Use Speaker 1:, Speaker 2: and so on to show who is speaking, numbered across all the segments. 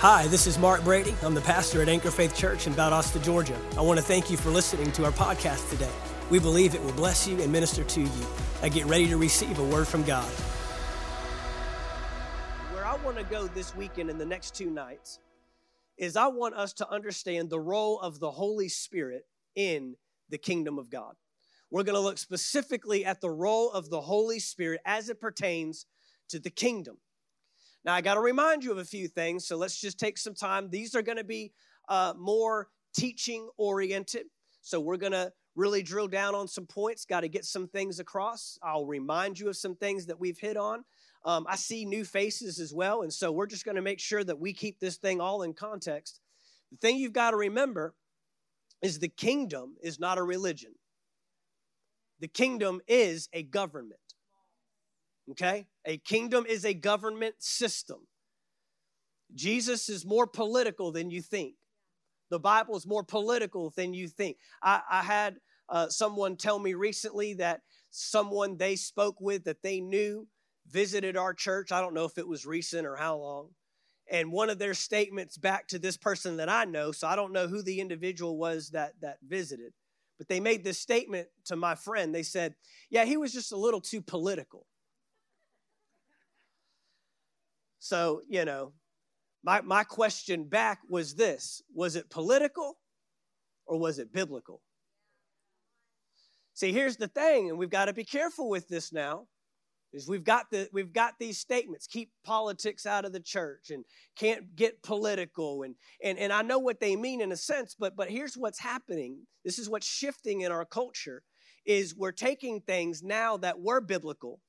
Speaker 1: Hi, this is Mark Brady. I'm the pastor at Anchor Faith Church in Valdosta, Georgia. I want to thank you for listening to our podcast today. We believe it will bless you and minister to you. I get ready to receive a word from God. Where I want to go this weekend and the next two nights is I want us to understand the role of the Holy Spirit in the kingdom of God. We're going to look specifically at the role of the Holy Spirit as it pertains to the kingdom. Now, I got to remind you of a few things, so let's just take some time. These are going to be uh, more teaching oriented, so we're going to really drill down on some points, got to get some things across. I'll remind you of some things that we've hit on. Um, I see new faces as well, and so we're just going to make sure that we keep this thing all in context. The thing you've got to remember is the kingdom is not a religion, the kingdom is a government. Okay? A kingdom is a government system. Jesus is more political than you think. The Bible is more political than you think. I, I had uh, someone tell me recently that someone they spoke with that they knew visited our church. I don't know if it was recent or how long. And one of their statements back to this person that I know, so I don't know who the individual was that, that visited, but they made this statement to my friend. They said, Yeah, he was just a little too political. So, you know, my, my question back was this Was it political or was it biblical? See, here's the thing, and we've got to be careful with this now. Is we've got the we've got these statements keep politics out of the church and can't get political and and and I know what they mean in a sense but but here's what's happening this is what's shifting in our culture is we're taking things now that were biblical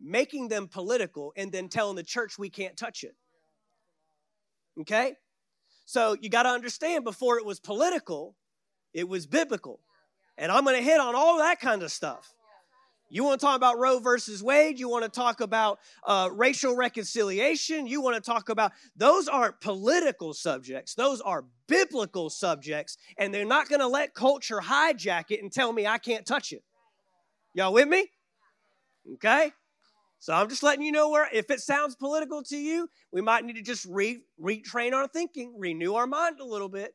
Speaker 1: making them political, and then telling the church we can't touch it. Okay? So you got to understand before it was political, it was biblical. And I'm going to hit on all that kind of stuff. You want to talk about Roe versus Wade? You want to talk about uh, racial reconciliation? You want to talk about those aren't political subjects, those are biblical subjects, and they're not going to let culture hijack it and tell me I can't touch it. Y'all with me? Okay? So I'm just letting you know where, if it sounds political to you, we might need to just re, retrain our thinking, renew our mind a little bit.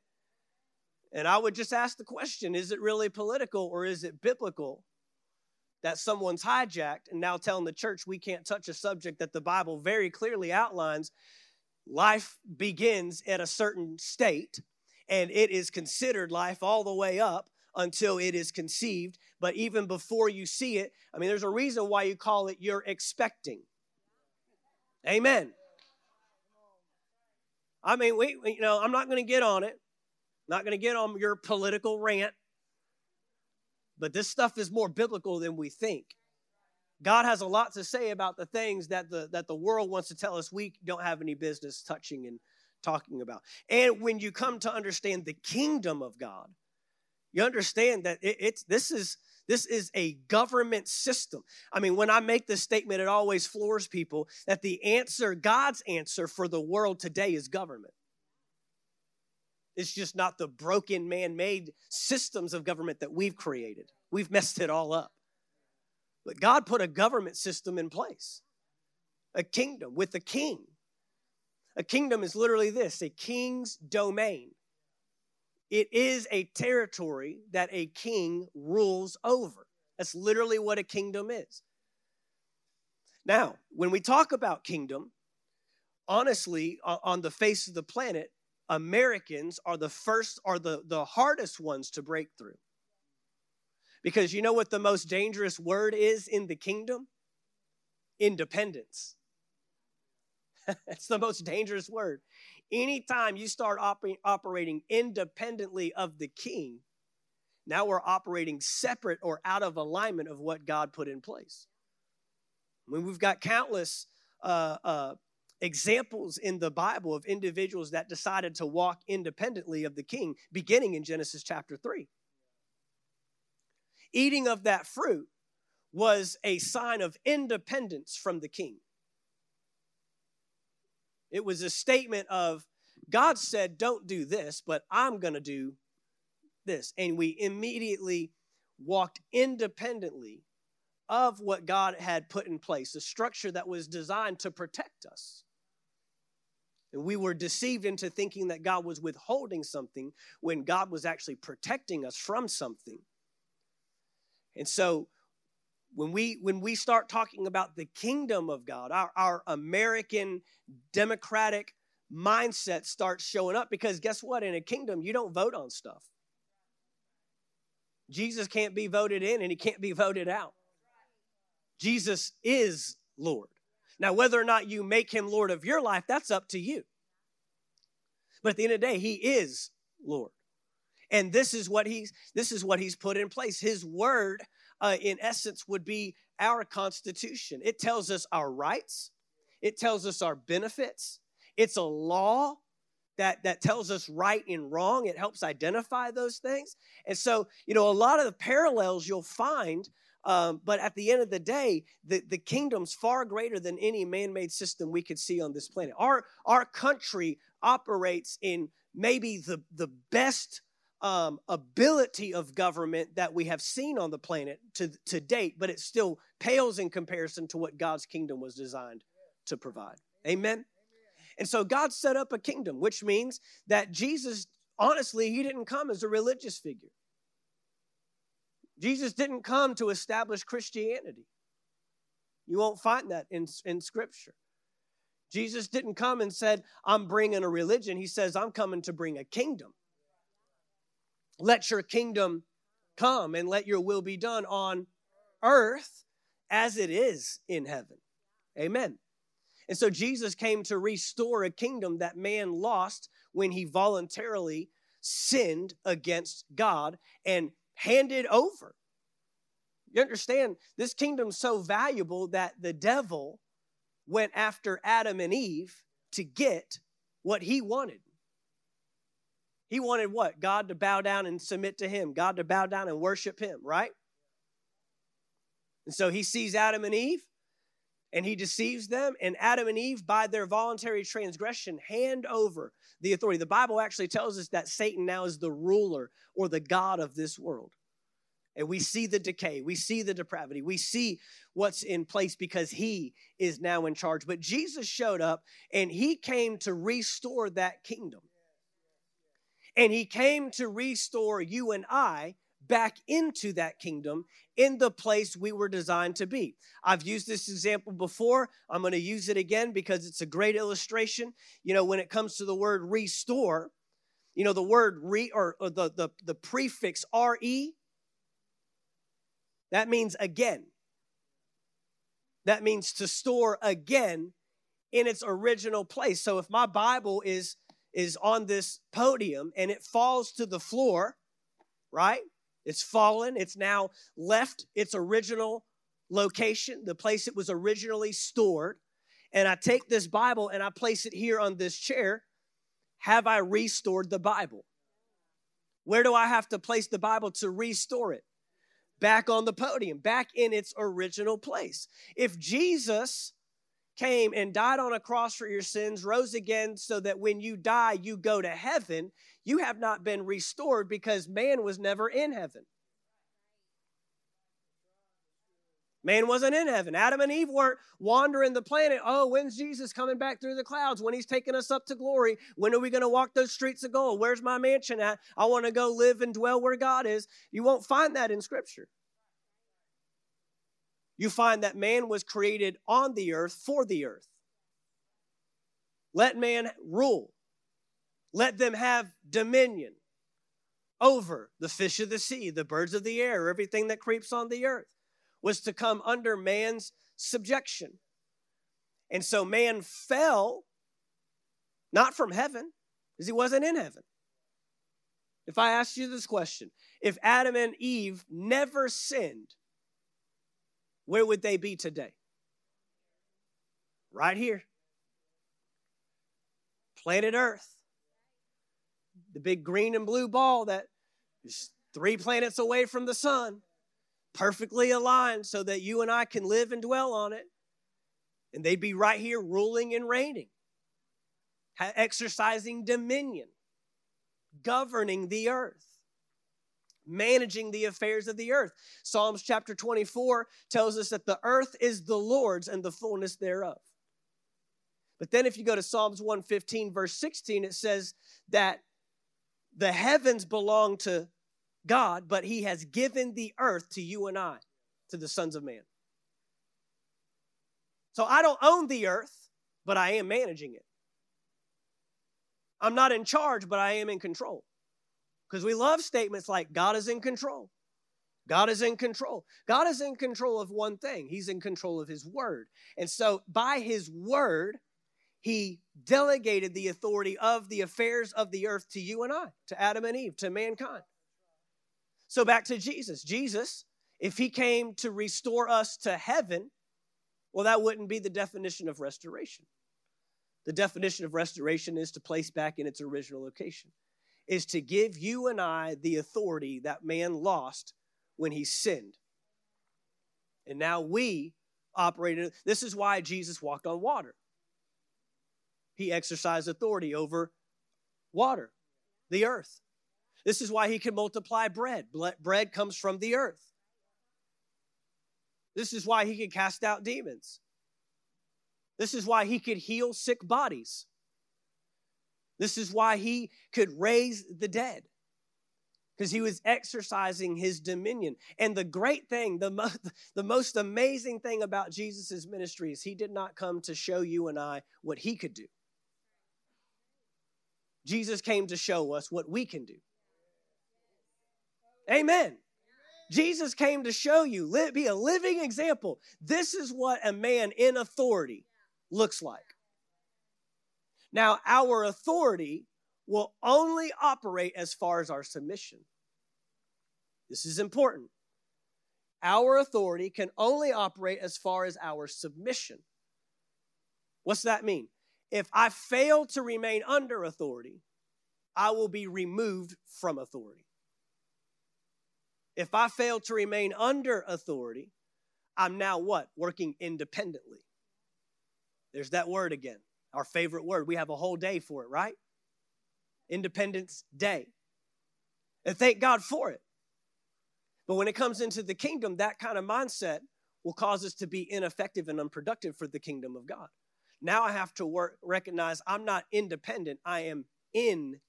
Speaker 1: And I would just ask the question is it really political or is it biblical that someone's hijacked and now telling the church we can't touch a subject that the Bible very clearly outlines? Life begins at a certain state and it is considered life all the way up until it is conceived. But even before you see it, I mean, there's a reason why you call it you're expecting. Amen. I mean, we, you know, I'm not going to get on it. Not going to get on your political rant. But this stuff is more biblical than we think. God has a lot to say about the things that the that the world wants to tell us we don't have any business touching and talking about. And when you come to understand the kingdom of God, you understand that it, it's this is this is a government system. I mean, when I make this statement, it always floors people that the answer, God's answer for the world today is government. It's just not the broken man made systems of government that we've created. We've messed it all up. But God put a government system in place, a kingdom with a king. A kingdom is literally this a king's domain. It is a territory that a king rules over. That's literally what a kingdom is. Now, when we talk about kingdom, honestly, on the face of the planet, Americans are the first, are the, the hardest ones to break through. Because you know what the most dangerous word is in the kingdom? Independence. It's the most dangerous word. Anytime you start oper- operating independently of the king, now we're operating separate or out of alignment of what God put in place. I mean, we've got countless uh, uh, examples in the Bible of individuals that decided to walk independently of the king, beginning in Genesis chapter 3. Eating of that fruit was a sign of independence from the king. It was a statement of God said, don't do this, but I'm going to do this. And we immediately walked independently of what God had put in place, a structure that was designed to protect us. And we were deceived into thinking that God was withholding something when God was actually protecting us from something. And so when we when we start talking about the kingdom of God, our, our American democratic mindset starts showing up because guess what? In a kingdom, you don't vote on stuff. Jesus can't be voted in and he can't be voted out. Jesus is Lord. Now, whether or not you make him Lord of your life, that's up to you. But at the end of the day, he is Lord. And this is what he's this is what he's put in place. His word, uh, in essence, would be our constitution. It tells us our rights, it tells us our benefits. It's a law that, that tells us right and wrong. It helps identify those things. And so, you know, a lot of the parallels you'll find um, but at the end of the day, the, the kingdom's far greater than any man made system we could see on this planet. Our, our country operates in maybe the, the best um, ability of government that we have seen on the planet to, to date, but it still pales in comparison to what God's kingdom was designed to provide. Amen? And so God set up a kingdom, which means that Jesus, honestly, he didn't come as a religious figure. Jesus didn't come to establish Christianity. You won't find that in, in Scripture. Jesus didn't come and said, I'm bringing a religion. He says, I'm coming to bring a kingdom. Let your kingdom come and let your will be done on earth as it is in heaven. Amen. And so Jesus came to restore a kingdom that man lost when he voluntarily sinned against God and handed over. You understand, this kingdom's so valuable that the devil went after Adam and Eve to get what he wanted. He wanted what? God to bow down and submit to him, God to bow down and worship him, right? And so he sees Adam and Eve and he deceives them, and Adam and Eve, by their voluntary transgression, hand over the authority. The Bible actually tells us that Satan now is the ruler or the God of this world. And we see the decay, we see the depravity, we see what's in place because he is now in charge. But Jesus showed up and he came to restore that kingdom. And he came to restore you and I back into that kingdom in the place we were designed to be. I've used this example before. I'm going to use it again because it's a great illustration. You know, when it comes to the word restore, you know, the word re or, or the, the, the prefix re, that means again. That means to store again in its original place. So if my Bible is is on this podium and it falls to the floor, right? It's fallen, it's now left its original location, the place it was originally stored. And I take this Bible and I place it here on this chair. Have I restored the Bible? Where do I have to place the Bible to restore it? Back on the podium, back in its original place. If Jesus came and died on a cross for your sins, rose again so that when you die, you go to heaven, you have not been restored because man was never in heaven. Man wasn't in heaven. Adam and Eve weren't wandering the planet. Oh, when's Jesus coming back through the clouds? When he's taking us up to glory? When are we going to walk those streets of gold? Where's my mansion at? I want to go live and dwell where God is. You won't find that in Scripture you find that man was created on the earth for the earth. Let man rule, let them have dominion over the fish of the sea, the birds of the air, everything that creeps on the earth, was to come under man's subjection. And so man fell not from heaven, because he wasn't in heaven. If I asked you this question, if Adam and Eve never sinned, where would they be today? Right here. Planet Earth. The big green and blue ball that is three planets away from the sun, perfectly aligned so that you and I can live and dwell on it. And they'd be right here ruling and reigning, exercising dominion, governing the earth managing the affairs of the earth. Psalms chapter 24 tells us that the earth is the Lord's and the fullness thereof. But then if you go to Psalms 115, verse 16, it says that the heavens belong to God, but he has given the earth to you and I, to the sons of man. So I don't own the earth, but I am managing it. I'm not in charge, but I am in control. Because we love statements like God is in control. God is in control. God is in control of one thing He's in control of His word. And so, by His word, He delegated the authority of the affairs of the earth to you and I, to Adam and Eve, to mankind. So, back to Jesus. Jesus, if He came to restore us to heaven, well, that wouldn't be the definition of restoration. The definition of restoration is to place back in its original location, is to give you and I the authority that man lost when he sinned. And now we operate in this is why Jesus walked on water. He exercised authority over water, the earth. This is why he can multiply bread. Bread comes from the earth. This is why he can cast out demons. This is why he could heal sick bodies. This is why he could raise the dead because he was exercising his dominion. And the great thing, the, mo- the most amazing thing about Jesus' ministry is he did not come to show you and I what he could do. Jesus came to show us what we can do. Amen. Jesus came to show you, be a living example. This is what a man in authority looks like. Now, our authority will only operate as far as our submission. This is important. Our authority can only operate as far as our submission. What's that mean? If I fail to remain under authority, I will be removed from authority. If I fail to remain under authority, I'm now what? Working independently. There's that word again, our favorite word. We have a whole day for it, right? Independence Day. And thank God for it. But when it comes into the kingdom, that kind of mindset will cause us to be ineffective and unproductive for the kingdom of God. Now I have to work, recognize I'm not independent, I am in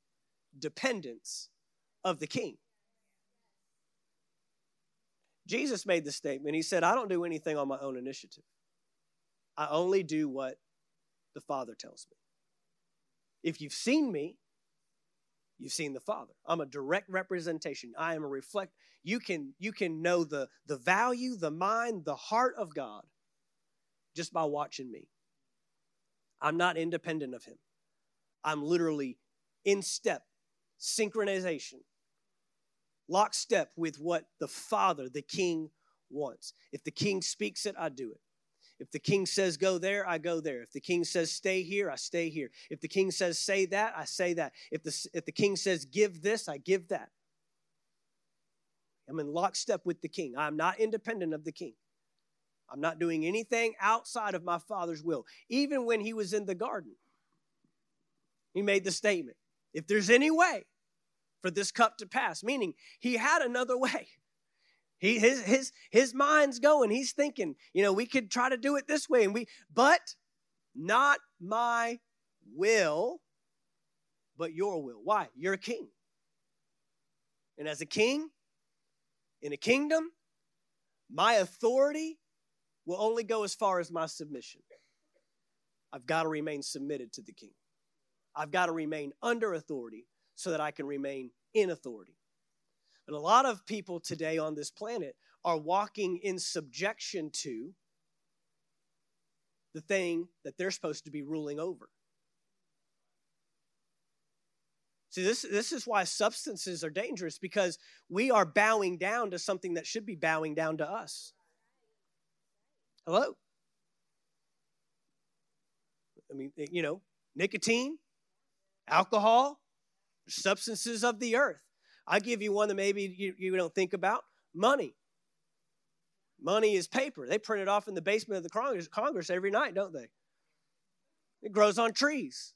Speaker 1: dependence of the king. Jesus made the statement. He said, I don't do anything on my own initiative. I only do what the Father tells me. If you've seen me, you've seen the Father. I'm a direct representation. I am a reflect. You can you can know the the value, the mind, the heart of God just by watching me. I'm not independent of him. I'm literally in step, synchronization, lockstep with what the Father, the King, wants. If the King speaks it, I do it. If the king says go there, I go there. If the king says stay here, I stay here. If the king says say that, I say that. If the, if the king says give this, I give that. I'm in lockstep with the king. I'm not independent of the king. I'm not doing anything outside of my father's will. Even when he was in the garden, he made the statement if there's any way for this cup to pass, meaning he had another way. He, his, his, his mind's going. He's thinking, you know, we could try to do it this way, and we, but not my will, but your will. Why? You're a king. And as a king in a kingdom, my authority will only go as far as my submission. I've got to remain submitted to the king. I've got to remain under authority so that I can remain in authority. And a lot of people today on this planet are walking in subjection to the thing that they're supposed to be ruling over. See, this, this is why substances are dangerous because we are bowing down to something that should be bowing down to us. Hello? I mean, you know, nicotine, alcohol, substances of the earth. I give you one that maybe you, you don't think about money. Money is paper. They print it off in the basement of the Congress, Congress every night, don't they? It grows on trees.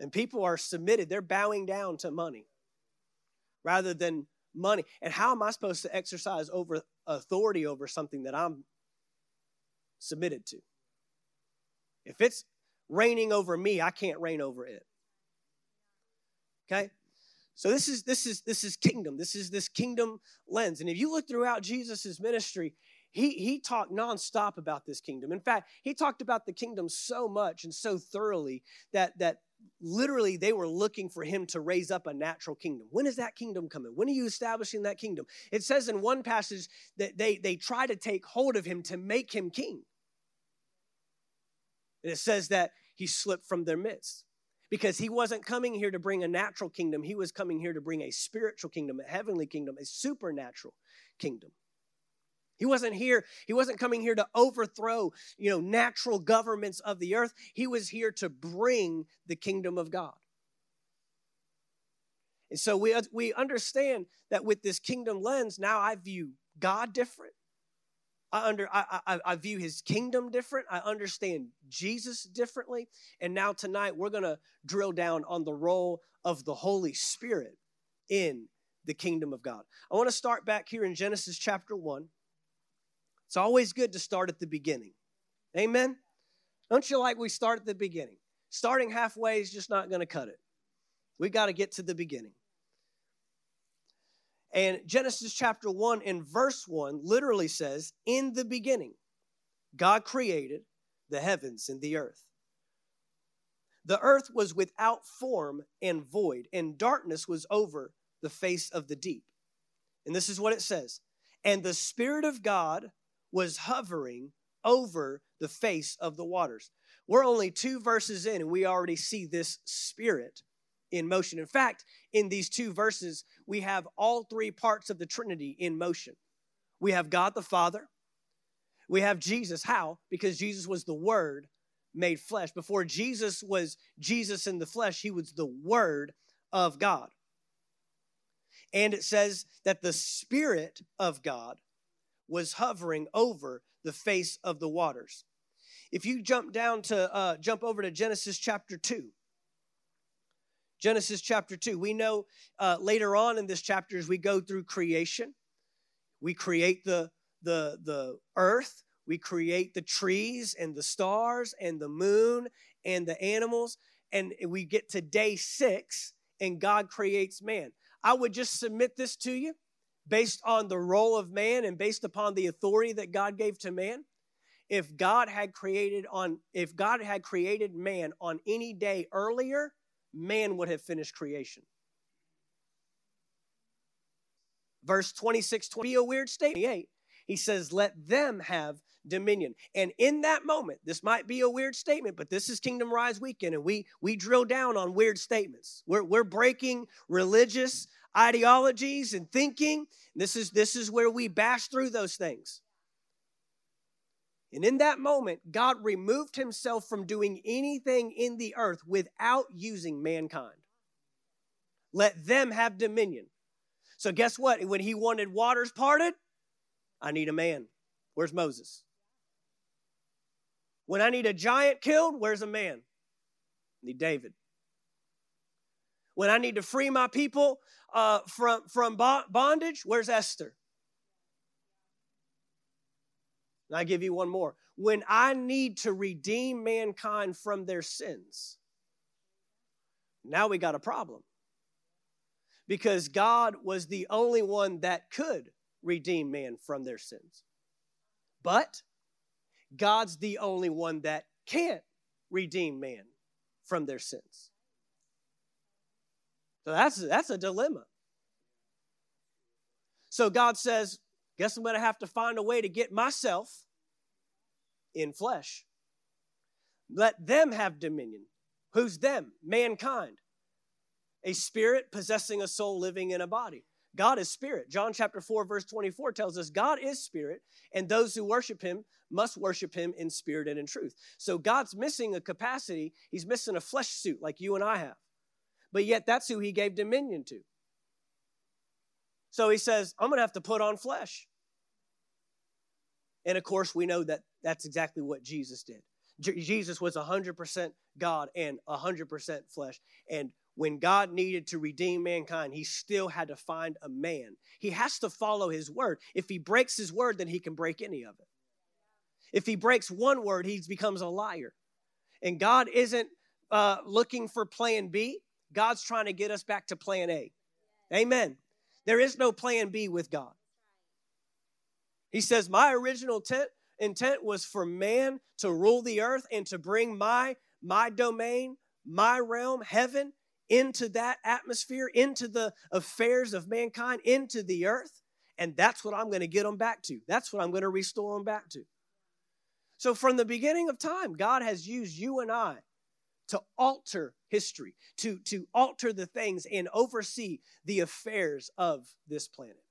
Speaker 1: And people are submitted, they're bowing down to money rather than money. And how am I supposed to exercise over authority over something that I'm submitted to. If it's reigning over me, I can't reign over it. Okay? So this is this is this is kingdom. This is this kingdom lens. And if you look throughout Jesus' ministry, he he talked nonstop about this kingdom. In fact, he talked about the kingdom so much and so thoroughly that that literally they were looking for him to raise up a natural kingdom. When is that kingdom coming? When are you establishing that kingdom? It says in one passage that they they try to take hold of him to make him king. And it says that he slipped from their midst because he wasn't coming here to bring a natural kingdom. He was coming here to bring a spiritual kingdom, a heavenly kingdom, a supernatural kingdom. He wasn't here, he wasn't coming here to overthrow, you know, natural governments of the earth. He was here to bring the kingdom of God. And so we, we understand that with this kingdom lens, now I view God different. I, under, I, I, I view his kingdom different. I understand Jesus differently. And now tonight we're to drill down on the role of the Holy Spirit in the kingdom of God. I want to start back here in Genesis chapter 1. It's always good to start at the beginning. Amen? Don't you like we start at the beginning? Starting halfway is just not to cut it. We got to get to the beginning. And Genesis chapter 1 and verse 1 literally says, In the beginning, God created the heavens and the earth. The earth was without form and void, and darkness was over the face of the deep. And this is what it says And the Spirit of God was hovering over the face of the waters. We're only two verses in, and we already see this Spirit in motion. In fact, in these two verses, we have all three parts of the Trinity in motion. We have God the Father, we have Jesus. How? Because Jesus was the Word made flesh. Before Jesus was Jesus in the flesh, he was the Word of God. And it says that the Spirit of God was hovering over the face of the waters. If you jump down to, uh, jump over to Genesis chapter 2, Genesis chapter 2. We know uh, later on in this chapter, as we go through creation, we create the, the, the earth, we create the trees and the stars and the moon and the animals, and we get to day six, and God creates man. I would just submit this to you based on the role of man and based upon the authority that God gave to man. If God had created on if God had created man on any day earlier, man would have finished creation. Verse 26, 20, be a weird statement. He says, Let them have dominion. And in that moment, this might be a weird statement, but this is Kingdom Rise weekend, and we we drill down on weird statements. We're, we're breaking religious ideologies and thinking. This is this is where we bash through those things. And in that moment, God removed himself from doing anything in the earth without using mankind. Let them have dominion. So, guess what? When he wanted waters parted, I need a man. Where's Moses? When I need a giant killed, where's a man? I need David. When I need to free my people uh, from, from bondage, where's Esther? And I give you one more. When I need to redeem mankind from their sins, now we got a problem. Because God was the only one that could redeem man from their sins. But God's the only one that can't redeem man from their sins. So that's, that's a dilemma. So God says, Guess I'm going to have to find a way to get myself in flesh. Let them have dominion. Who's them? Mankind. A spirit possessing a soul living in a body. God is spirit. John chapter 4, verse 24 tells us God is spirit, and those who worship him must worship him in spirit and in truth. So God's missing a capacity, he's missing a flesh suit like you and I have. But yet that's who he gave dominion to. So he says, I'm going to have to put on flesh. And of course, we know that that's exactly what Jesus did. J- Jesus was 100% God and 100% flesh. And when God needed to redeem mankind, he still had to find a man. He has to follow his word. If he breaks his word, then he can break any of it. If he breaks one word, he becomes a liar. And God isn't uh, looking for plan B. God's trying to get us back to plan A. Amen. There is no plan B with God. He says, My original intent, intent was for man to rule the earth and to bring my, my domain, my realm, heaven, into that atmosphere, into the affairs of mankind, into the earth. And that's what I'm going to get them back to. That's what I'm going to restore them back to. So, from the beginning of time, God has used you and I to alter history, to, to alter the things and oversee the affairs of this planet.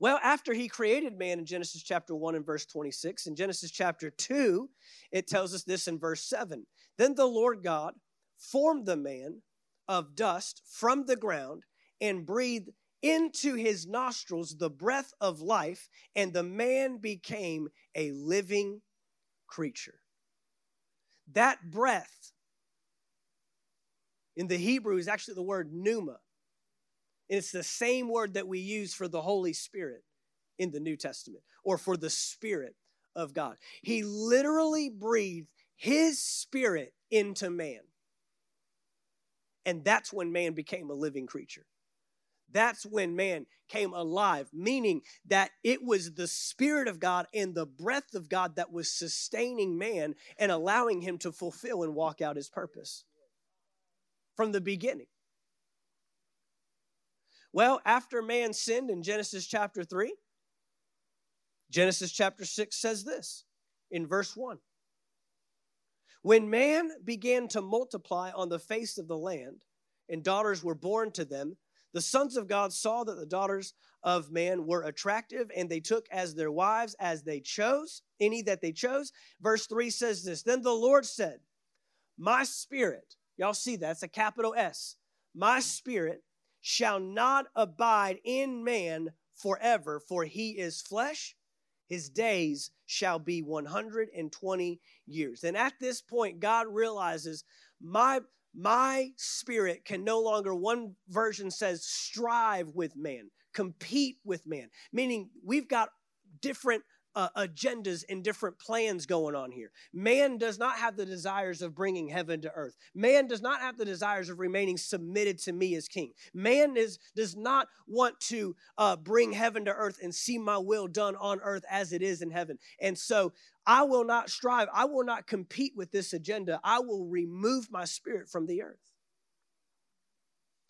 Speaker 1: Well, after he created man in Genesis chapter 1 and verse 26, in Genesis chapter 2, it tells us this in verse 7. Then the Lord God formed the man of dust from the ground and breathed into his nostrils the breath of life, and the man became a living creature. That breath in the Hebrew is actually the word pneuma. And it's the same word that we use for the Holy Spirit in the New Testament or for the Spirit of God. He literally breathed his spirit into man. And that's when man became a living creature. That's when man came alive, meaning that it was the Spirit of God and the breath of God that was sustaining man and allowing him to fulfill and walk out his purpose from the beginning. Well, after man sinned in Genesis chapter 3, Genesis chapter 6 says this in verse 1 When man began to multiply on the face of the land, and daughters were born to them, the sons of God saw that the daughters of man were attractive, and they took as their wives as they chose, any that they chose. Verse 3 says this Then the Lord said, My spirit, y'all see that's a capital S, my spirit shall not abide in man forever, for he is flesh. His days shall be 120 years. And at this point, God realizes my my spirit can no longer, one version says, strive with man, compete with man, meaning we've got different uh, agendas and different plans going on here. Man does not have the desires of bringing heaven to earth. Man does not have the desires of remaining submitted to me as king. Man is, does not want to uh, bring heaven to earth and see my will done on earth as it is in heaven. And so I will not strive, I will not compete with this agenda. I will remove my spirit from the earth.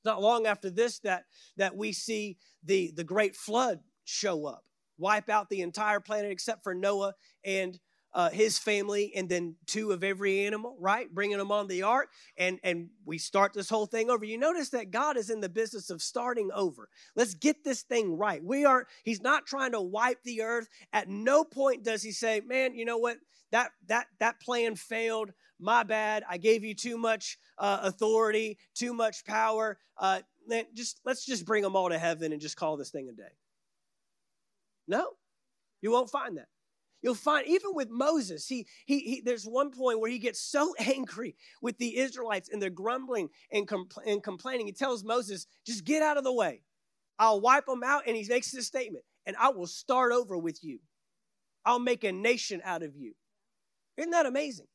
Speaker 1: Not long after this that, that we see the, the great flood show up, wipe out the entire planet except for Noah and uh, his family and then two of every animal, right? Bringing them on the ark. And, and we start this whole thing over. You notice that God is in the business of starting over. Let's get this thing right. We are, he's not trying to wipe the earth. At no point does he say, man, you know what? That, that, that plan failed. My bad. I gave you too much uh, authority, too much power. Uh, just let's just bring them all to heaven and just call this thing a day. No, you won't find that. You'll find even with Moses, he, he, he there's one point where he gets so angry with the Israelites and they're grumbling and, compl- and complaining. He tells Moses, just get out of the way. I'll wipe them out. And he makes this statement, and I will start over with you. I'll make a nation out of you. Isn't that amazing?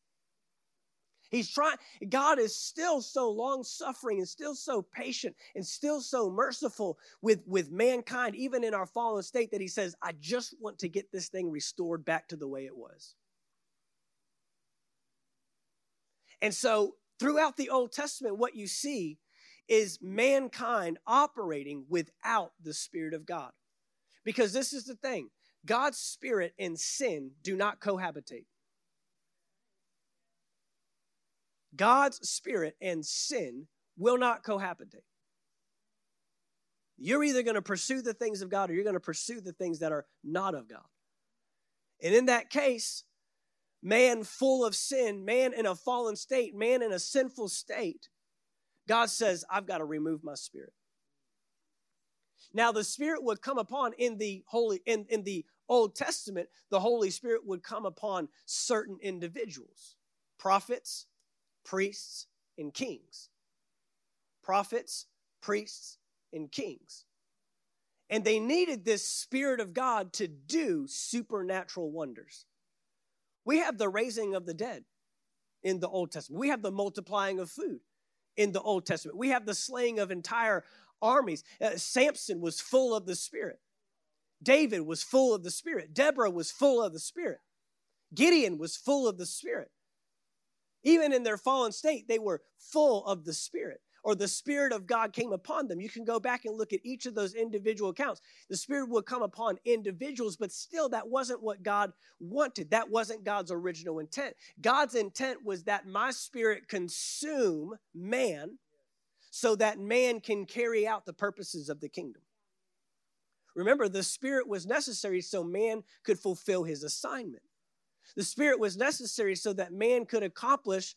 Speaker 1: He's trying, God is still so long suffering and still so patient and still so merciful with, with mankind, even in our fallen state, that He says, I just want to get this thing restored back to the way it was. And so, throughout the Old Testament, what you see is mankind operating without the Spirit of God. Because this is the thing God's Spirit and sin do not cohabitate. God's spirit and sin will not cohabitate. You're either going to pursue the things of God or you're going to pursue the things that are not of God. And in that case, man full of sin, man in a fallen state, man in a sinful state, God says, I've got to remove my spirit. Now the spirit would come upon in the holy in, in the Old Testament, the Holy Spirit would come upon certain individuals, prophets, priests, and kings. Prophets, priests, and kings. And they needed this Spirit of God to do supernatural wonders. We have the raising of the dead in the Old Testament. We have the multiplying of food in the Old Testament. We have the slaying of entire armies. Uh, Samson was full of the Spirit. David was full of the Spirit. Deborah was full of the Spirit. Gideon was full of the Spirit. Even in their fallen state, they were full of the Spirit or the Spirit of God came upon them. You can go back and look at each of those individual accounts. The Spirit would come upon individuals, but still, that wasn't what God wanted. That wasn't God's original intent. God's intent was that my Spirit consume man so that man can carry out the purposes of the kingdom. Remember, the Spirit was necessary so man could fulfill his assignment. The Spirit was necessary so that man could accomplish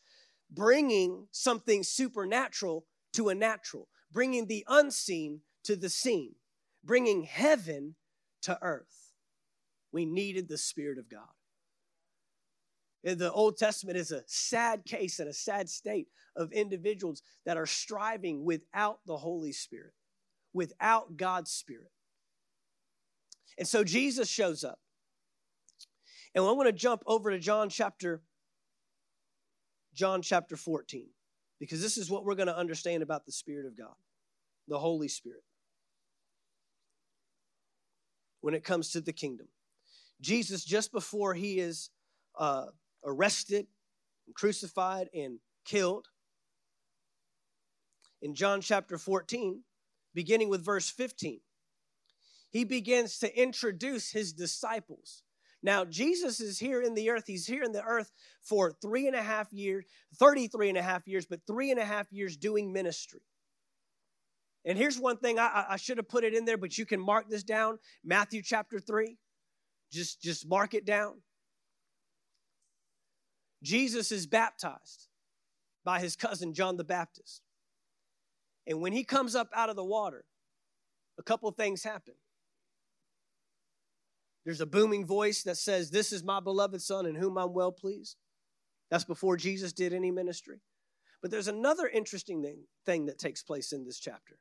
Speaker 1: bringing something supernatural to a natural, bringing the unseen to the seen, bringing heaven to earth. We needed the Spirit of God. The Old Testament is a sad case and a sad state of individuals that are striving without the Holy Spirit, without God's Spirit. And so Jesus shows up. And I want to jump over to John chapter John chapter 14 because this is what we're going to understand about the Spirit of God, the Holy Spirit. When it comes to the kingdom, Jesus, just before he is uh, arrested, and crucified, and killed, in John chapter 14, beginning with verse 15, he begins to introduce his disciples now, Jesus is here in the earth. He's here in the earth for three and a half years, 33 and a half years, but three and a half years doing ministry. And here's one thing I, I should have put it in there, but you can mark this down Matthew chapter 3. Just, just mark it down. Jesus is baptized by his cousin John the Baptist. And when he comes up out of the water, a couple things happen. There's a booming voice that says, This is my beloved Son in whom I'm well pleased. That's before Jesus did any ministry. But there's another interesting thing, thing that takes place in this chapter.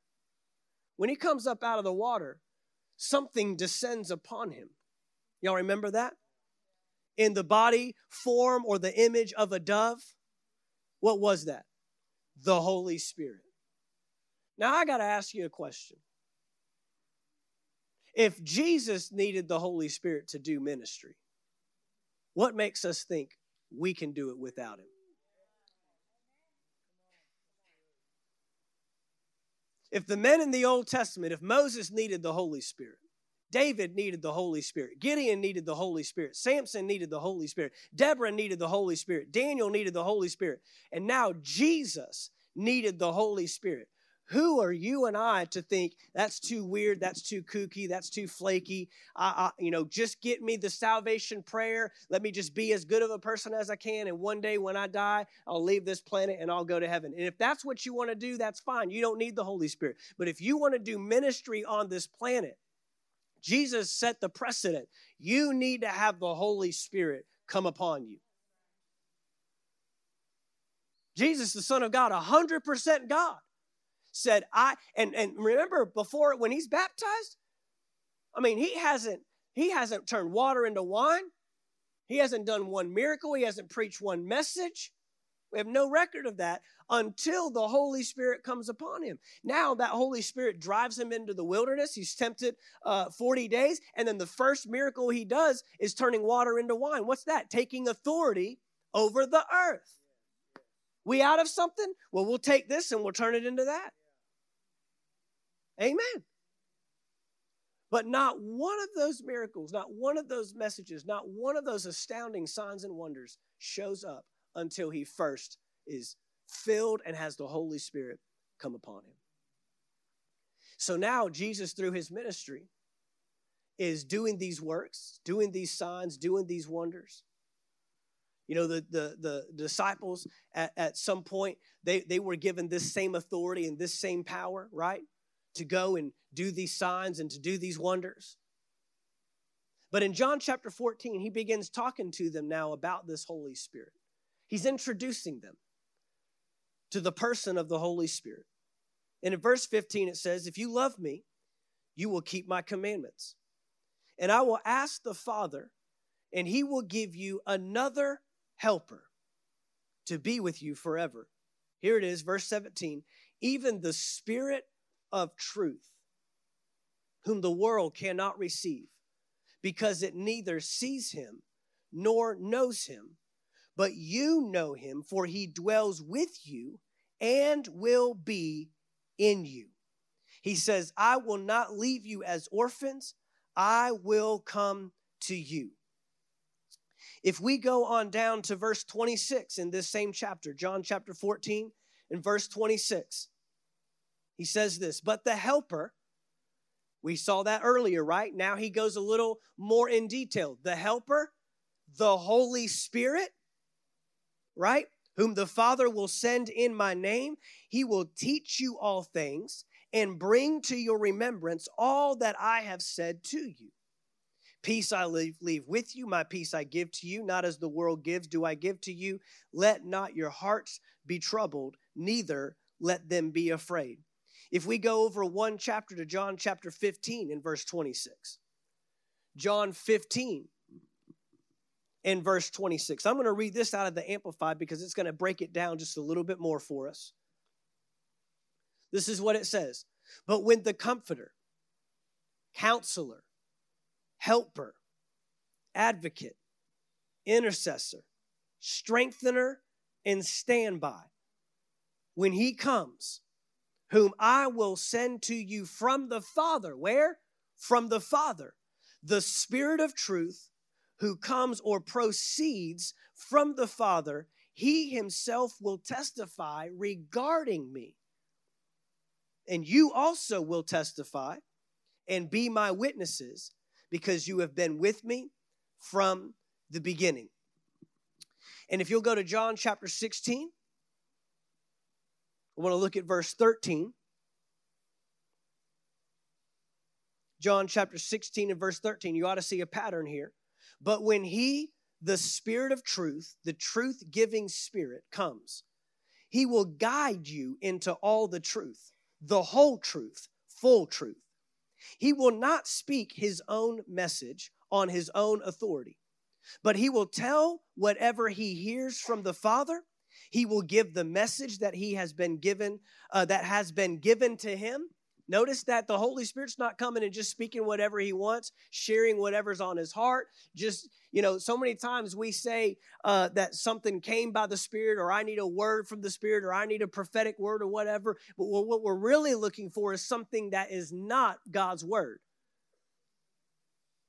Speaker 1: When he comes up out of the water, something descends upon him. Y'all remember that? In the body, form, or the image of a dove. What was that? The Holy Spirit. Now I got to ask you a question. If Jesus needed the Holy Spirit to do ministry, what makes us think we can do it without him? If the men in the Old Testament, if Moses needed the Holy Spirit, David needed the Holy Spirit. Gideon needed the Holy Spirit. Samson needed the Holy Spirit. Deborah needed the Holy Spirit. Daniel needed the Holy Spirit. And now Jesus needed the Holy Spirit. Who are you and I to think that's too weird, that's too kooky, that's too flaky? I, I, you know, just get me the salvation prayer. Let me just be as good of a person as I can, and one day when I die, I'll leave this planet and I'll go to heaven. And if that's what you want to do, that's fine. You don't need the Holy Spirit. But if you want to do ministry on this planet, Jesus set the precedent. You need to have the Holy Spirit come upon you. Jesus, the Son of God, 100% God said, I, and, and remember before when he's baptized, I mean, he hasn't, he hasn't turned water into wine. He hasn't done one miracle. He hasn't preached one message. We have no record of that until the Holy Spirit comes upon him. Now, that Holy Spirit drives him into the wilderness. He's tempted uh, 40 days. And then the first miracle he does is turning water into wine. What's that? Taking authority over the earth. We out of something? Well, we'll take this and we'll turn it into that. Amen. But not one of those miracles, not one of those messages, not one of those astounding signs and wonders shows up until he first is filled and has the Holy Spirit come upon him. So now Jesus, through his ministry, is doing these works, doing these signs, doing these wonders. You know, the, the, the disciples at, at some point, they, they were given this same authority and this same power, right? To go and do these signs and to do these wonders. But in John chapter 14, he begins talking to them now about this Holy Spirit. He's introducing them to the person of the Holy Spirit. And in verse 15, it says, If you love me, you will keep my commandments. And I will ask the Father, and he will give you another helper to be with you forever. Here it is, verse 17. Even the Spirit of truth, whom the world cannot receive, because it neither sees him nor knows him. But you know him, for he dwells with you and will be in you. He says, I will not leave you as orphans, I will come to you. If we go on down to verse 26 in this same chapter, John chapter 14, in verse 26, he says this, but the helper, we saw that earlier, right? Now he goes a little more in detail. The helper, the Holy Spirit, right? Whom the Father will send in my name, he will teach you all things and bring to your remembrance all that I have said to you. Peace I leave, leave with you, my peace I give to you, not as the world gives, do I give to you. Let not your hearts be troubled, neither let them be afraid. If we go over one chapter to John chapter 15 in verse 26, John 15 in verse 26. I'm going to read this out of the Amplified because it's going to break it down just a little bit more for us. This is what it says But when the Comforter, Counselor, helper, advocate, intercessor, strengthener, and standby. When he comes, whom I will send to you from the Father. Where? From the Father. The Spirit of truth, who comes or proceeds from the Father, he himself will testify regarding me. And you also will testify and be my witnesses because you have been with me from the beginning. And if you'll go to John chapter 16, I want to look at verse 13. John chapter 16 and verse 13. You ought to see a pattern here. But when he, the Spirit of truth, the truth giving Spirit, comes, he will guide you into all the truth, the whole truth, full truth. He will not speak his own message on his own authority, but he will tell whatever he hears from the Father. He will give the message that he has been given, uh, that has been given to him. Notice that the Holy Spirit's not coming and just speaking whatever he wants, sharing whatever's on his heart, just you know, so many times we say uh, that something came by the Spirit, or I need a word from the Spirit, or I need a prophetic word, or whatever. But what we're really looking for is something that is not God's word.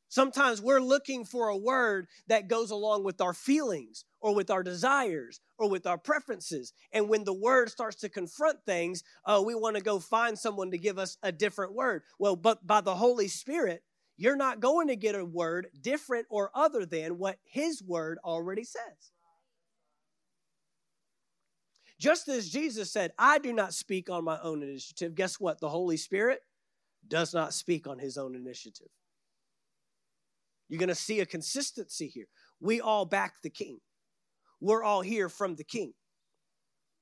Speaker 1: Sometimes we're looking for a word that goes along with our feelings or with our desires or with our preferences. And when the word starts to confront things, uh, we want to go find someone to give us a different word. Well, but by the Holy Spirit, you're not going to get a word different or other than what His word already says. Just as Jesus said, I do not speak on my own initiative, guess what? The Holy Spirit does not speak on His own initiative. You're going to see a consistency here. We all back the King, we're all here from the King.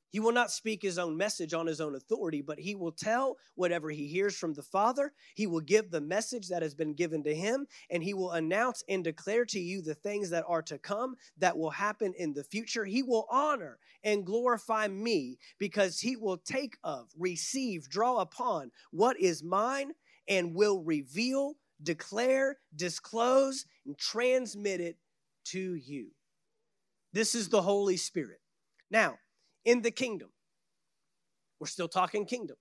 Speaker 1: He will not speak his own message on his own authority, but he will tell whatever he hears from the Father. He will give the message that has been given to him, and he will announce and declare to you the things that are to come, that will happen in the future. He will honor and glorify me because he will take of, receive, draw upon what is mine and will reveal, declare, disclose, and transmit it to you. This is the Holy Spirit. Now, in the kingdom. We're still talking kingdom.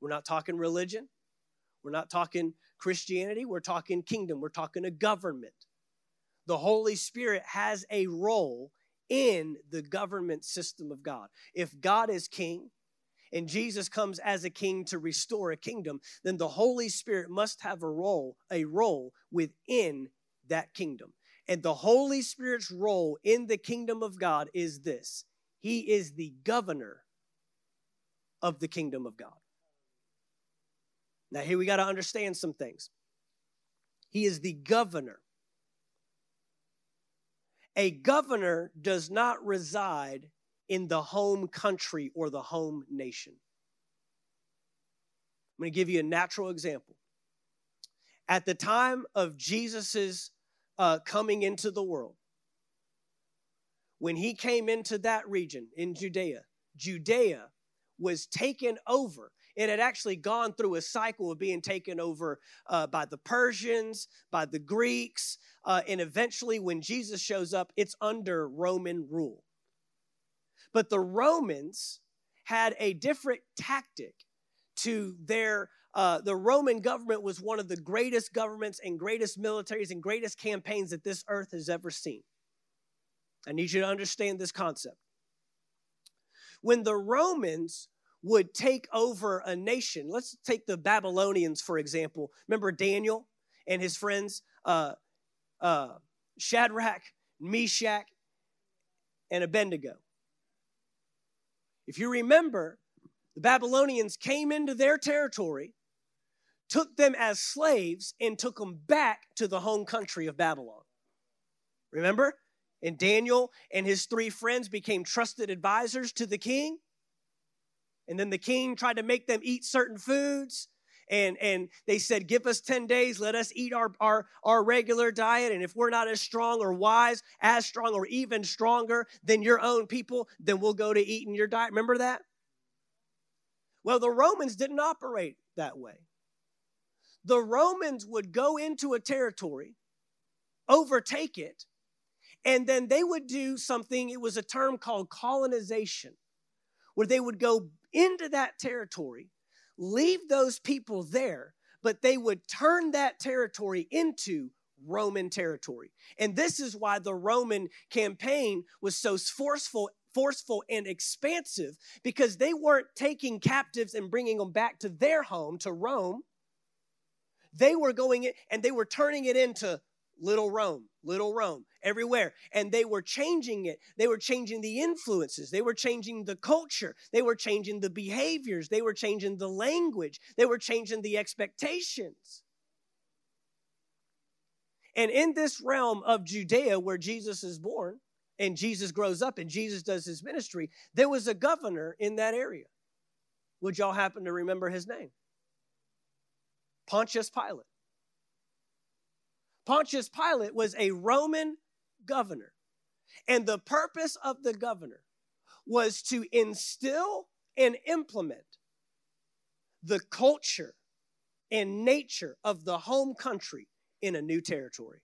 Speaker 1: We're not talking religion. We're not talking Christianity. We're talking kingdom. We're talking a government. The Holy Spirit has a role in the government system of God. If God is king, and Jesus comes as a king to restore a kingdom, then the Holy Spirit must have a role, a role within that kingdom. And the Holy Spirit's role in the kingdom of God is this he is the governor of the kingdom of God. Now, here we got to understand some things. He is the governor. A governor does not reside in the home country or the home nation. I'm going to give you a natural example. At the time of Jesus's uh, coming into the world, when he came into that region in Judea, Judea was taken over. It had actually gone through a cycle of being taken over uh, by the Persians, by the Greeks, uh, and eventually, when Jesus shows up, it's under Roman rule. But the Romans had a different tactic to their uh, the Roman government was one of the greatest governments and greatest militaries and greatest campaigns that this earth has ever seen. I need you to understand this concept. When the Romans would take over a nation, let's take the Babylonians, for example. Remember Daniel and his friends, uh, uh, Shadrach, Meshach, and Abednego. If you remember, the Babylonians came into their territory, took them as slaves, and took them back to the home country of Babylon. Remember? And Daniel and his three friends became trusted advisors to the king. And then the king tried to make them eat certain foods. And, and they said, Give us 10 days, let us eat our, our, our regular diet. And if we're not as strong or wise, as strong or even stronger than your own people, then we'll go to eating your diet. Remember that? Well, the Romans didn't operate that way. The Romans would go into a territory, overtake it, and then they would do something, it was a term called colonization, where they would go into that territory, leave those people there, but they would turn that territory into Roman territory. And this is why the Roman campaign was so forceful forceful and expansive because they weren't taking captives and bringing them back to their home to Rome. They were going in and they were turning it into little Rome, little Rome, everywhere. And they were changing it. They were changing the influences. They were changing the culture. They were changing the behaviors. They were changing the language. They were changing the expectations. And in this realm of Judea where Jesus is born and Jesus grows up and Jesus does his ministry, there was a governor in that area. Would y'all happen to remember his name? Pontius Pilate. Pontius Pilate was a Roman governor. And the purpose of the governor was to instill and implement the culture and nature of the home country in a new territory.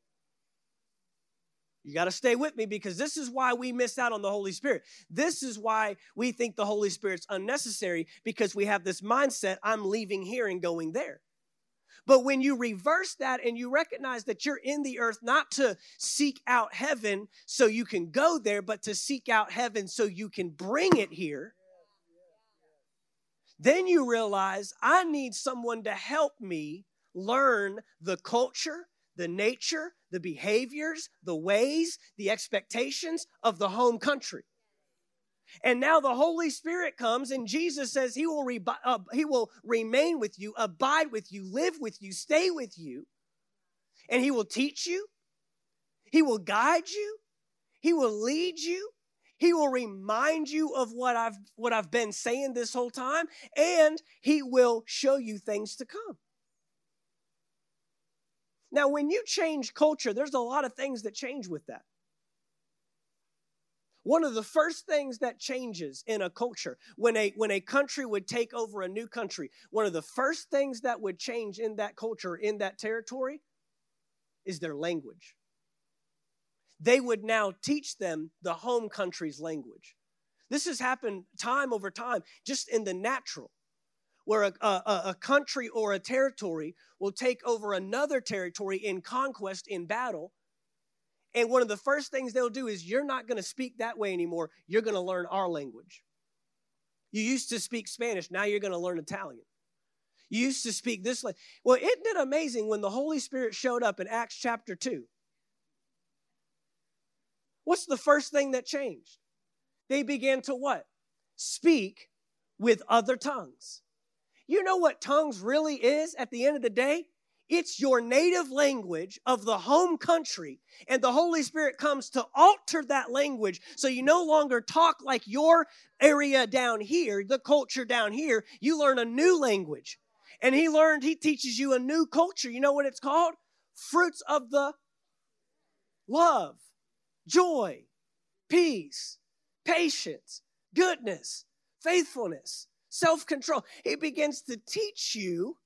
Speaker 1: You got to stay with me because this is why we miss out on the Holy Spirit. This is why we think the Holy Spirit's unnecessary because we have this mindset I'm leaving here and going there. But when you reverse that and you recognize that you're in the earth not to seek out heaven so you can go there, but to seek out heaven so you can bring it here, then you realize I need someone to help me learn the culture, the nature, the behaviors, the ways, the expectations of the home country. And now the Holy Spirit comes, and Jesus says he will, re- uh, he will remain with you, abide with you, live with you, stay with you. And he will teach you, he will guide you, he will lead you, he will remind you of what I've, what I've been saying this whole time, and he will show you things to come. Now, when you change culture, there's a lot of things that change with that. One of the first things that changes in a culture, when a, when a country would take over a new country, one of the first things that would change in that culture, in that territory, is their language. They would now teach them the home country's language. This has happened time over time, just in the natural, where a, a, a country or a territory will take over another territory in conquest, in battle, and one of the first things they'll do is you're not going to speak that way anymore. You're going to learn our language. You used to speak Spanish, now you're going to learn Italian. You used to speak this way. Well, isn't it amazing when the Holy Spirit showed up in Acts chapter 2? What's the first thing that changed? They began to what? Speak with other tongues. You know what tongues really is at the end of the day? It's your native language of the home country, and the Holy Spirit comes to alter that language so you no longer talk like your area down here, the culture down here. You learn a new language. And He learned, He teaches you a new culture. You know what it's called? Fruits of the love, joy, peace, patience, goodness, faithfulness, self control. He begins to teach you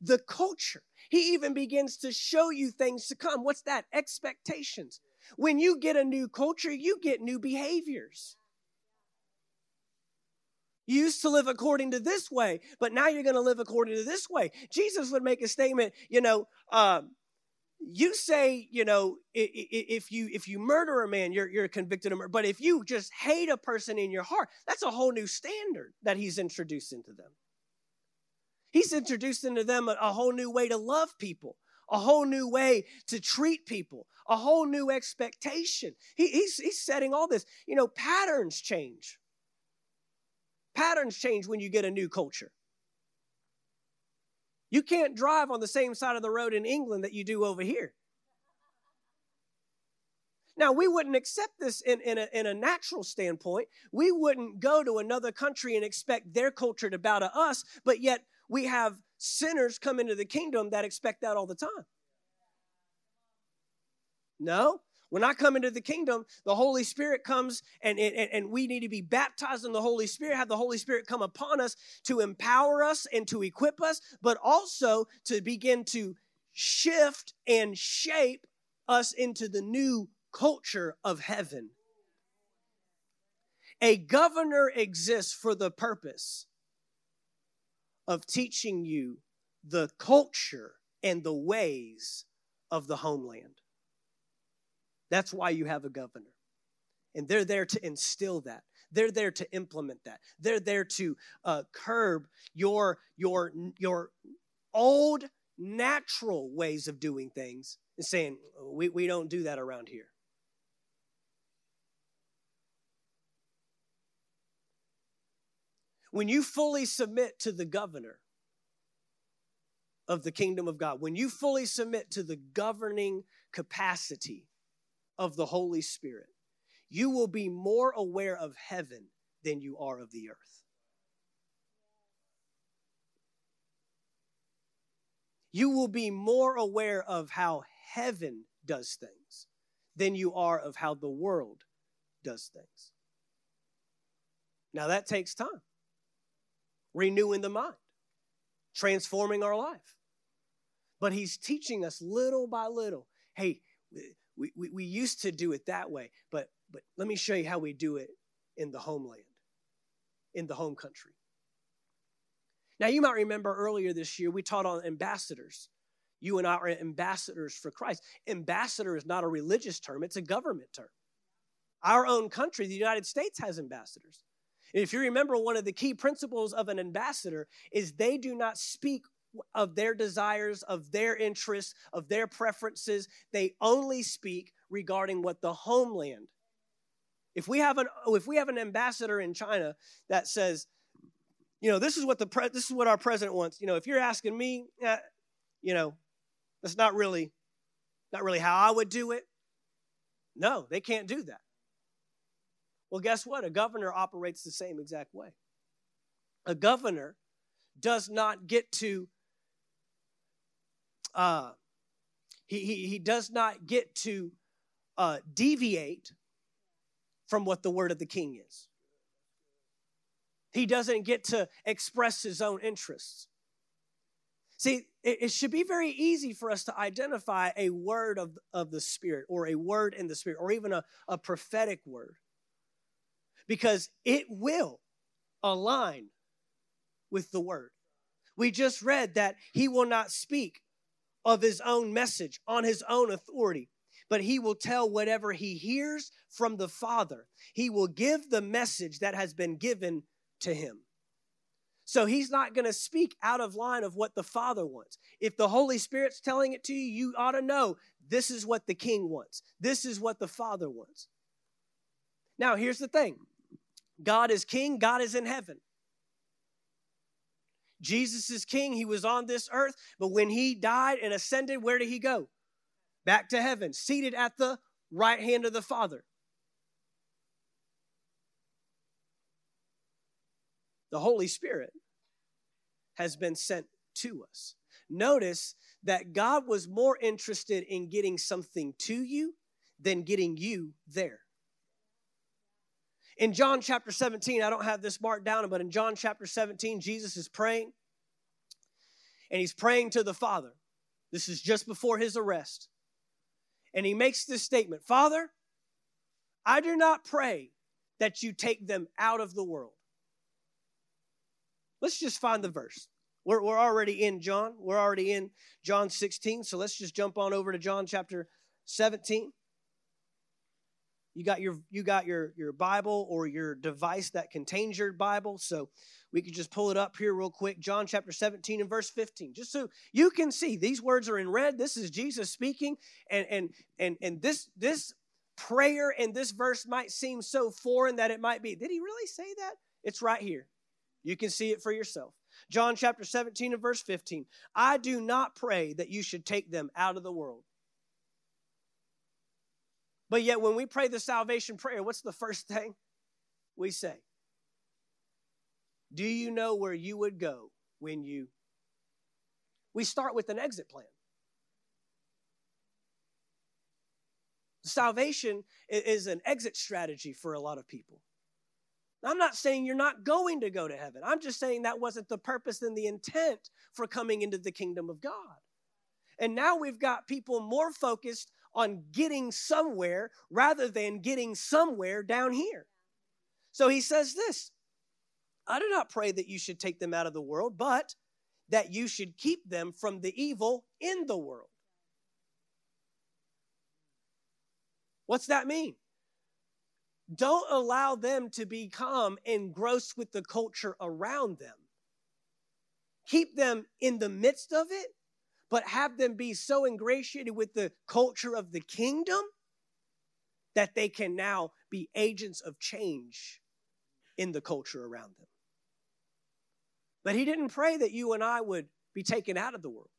Speaker 1: the culture. He even begins to show you things to come. What's that? Expectations. When you get a new culture, you get new behaviors. You used to live according to this way, but now you're going to live according to this way. Jesus would make a statement, you know, um, you say, you know, if you if you murder a man, you're you're convicted of murder. But if you just hate a person in your heart, that's a whole new standard that he's introducing to them. He's introduced into them a, a whole new way to love people, a whole new way to treat people, a whole new expectation. He, he's, he's setting all this. You know, patterns change. Patterns change when you get a new culture. You can't drive on the same side of the road in England that you do over here. Now, we wouldn't accept this in, in, a, in a natural standpoint. We wouldn't go to another country and expect their culture to bow to us, but yet we have sinners come into the kingdom that expect that all the time. No, when I come into the kingdom, the Holy Spirit comes and, and, and we need to be baptized in the Holy Spirit, have the Holy Spirit come upon us to empower us and to equip us, but also to begin to shift and shape us into the new culture of heaven. A governor exists for the purpose of teaching you the culture and the ways of the homeland. That's why you have a governor. And they're there to instill that. They're there to implement that. They're there to uh, curb your, your, your old natural ways of doing things and saying, we, we don't do that around here. When you fully submit to the governor of the kingdom of God, when you fully submit to the governing capacity of the Holy Spirit, you will be more aware of heaven than you are of the earth. You will be more aware of how heaven does things than you are of how the world does things. Now, that takes time. Renewing the mind, transforming our life. But he's teaching us little by little hey, we, we, we used to do it that way, but, but let me show you how we do it in the homeland, in the home country. Now, you might remember earlier this year, we taught on ambassadors. You and I are ambassadors for Christ. Ambassador is not a religious term, it's a government term. Our own country, the United States, has ambassadors. If you remember, one of the key principles of an ambassador is they do not speak of their desires, of their interests, of their preferences. They only speak regarding what the homeland. If we have an if we have an ambassador in China that says, you know, this is what the pre- this is what our president wants. You know, if you're asking me, eh, you know, that's not really not really how I would do it. No, they can't do that. Well, guess what? A governor operates the same exact way. A governor does not get to uh, he, he, he does not get to uh, deviate from what the word of the king is. He doesn't get to express his own interests. See, it, it, should be very easy for us to identify a word of, of the Spirit or a word in the Spirit or even a, a prophetic word because it will align with the word. We just read that he will not speak of his own message on his own authority, but he will tell whatever he hears from the Father. He will give the message that has been given to him. So he's not going to speak out of line of what the Father wants. If the Holy Spirit's telling it to you, you ought to know this is what the King wants, this is what the Father wants. Now, here's the thing God is King, God is in heaven. Jesus is king. He was on this earth, but when he died and ascended, where did he go? Back to heaven, seated at the right hand of the Father. The Holy Spirit has been sent to us. Notice that God was more interested in getting something to you than getting you there. In John chapter 17, I don't have this marked down, but in John chapter 17, Jesus is praying and he's praying to the Father. This is just before his arrest. And he makes this statement Father, I do not pray that you take them out of the world. Let's just find the verse. We're, we're already in John. We're already in John 16. So let's just jump on over to John chapter 17. You got your you got your your Bible or your device that contains your Bible. So we could just pull it up here real quick. John chapter 17 and verse 15. Just so you can see these words are in red. This is Jesus speaking and and and and this this prayer and this verse might seem so foreign that it might be. Did he really say that? It's right here. You can see it for yourself. John chapter 17 and verse 15. I do not pray that you should take them out of the world but yet, when we pray the salvation prayer, what's the first thing we say? Do you know where you would go when you. We start with an exit plan. Salvation is an exit strategy for a lot of people. I'm not saying you're not going to go to heaven. I'm just saying that wasn't the purpose and the intent for coming into the kingdom of God. And now we've got people more focused on getting somewhere rather than getting somewhere down here. So he says this I do not pray that you should take them out of the world, but that you should keep them from the evil in the world. What's that mean? Don't allow them to become engrossed with the culture around them. Keep them in the midst of it but have them be so ingratiated with the culture of the kingdom that they can now be agents of change in the culture around them. But he didn't pray that you and I would be taken out of the world.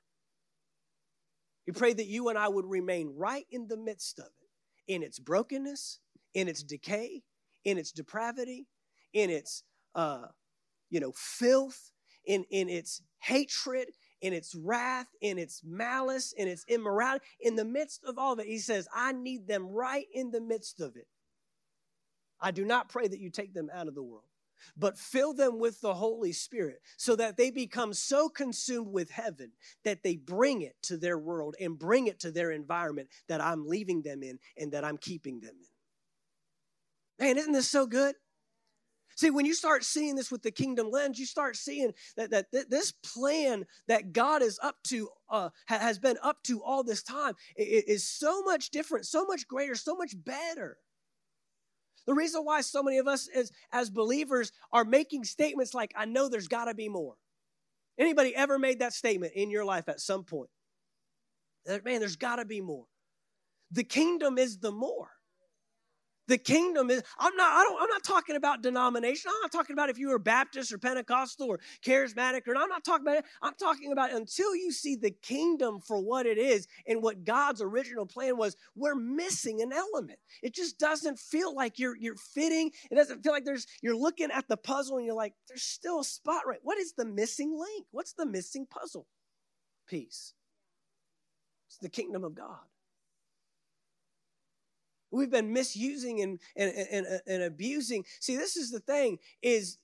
Speaker 1: He prayed that you and I would remain right in the midst of it, in its brokenness, in its decay, in its depravity, in its uh, you know filth, in in its hatred, in its wrath, in its malice, in its immorality, in the midst of all of it, he says, I need them right in the midst of it. I do not pray that you take them out of the world, but fill them with the Holy Spirit so that they become so consumed with heaven that they bring it to their world and bring it to their environment that I'm leaving them in and that I'm keeping them in. Man, isn't this so good? See, when you start seeing this with the kingdom lens, you start seeing that, that, this plan that God is up to, uh, has been up to all this time, is so much different, so much greater, so much better. The reason why so many of us as, as believers are making statements like, I know there's got to be more. Anybody ever made that statement in your life at some point? Man, there's got to be more. The kingdom is the more. The kingdom is, I'm not, I don't, I'm not talking about denomination. I'm not talking about if you were Baptist or Pentecostal or charismatic or I'm not talking about it. I'm talking about until you see the kingdom for what it is and what God's original plan was, we're missing an element. It just doesn't feel like you're you're fitting. It doesn't feel like there's you're looking at the puzzle and you're like, there's still a spot right. What is the missing link? What's the missing puzzle piece? It's the kingdom of God. We've been misusing and, and, and, and abusing. See, this is the thing is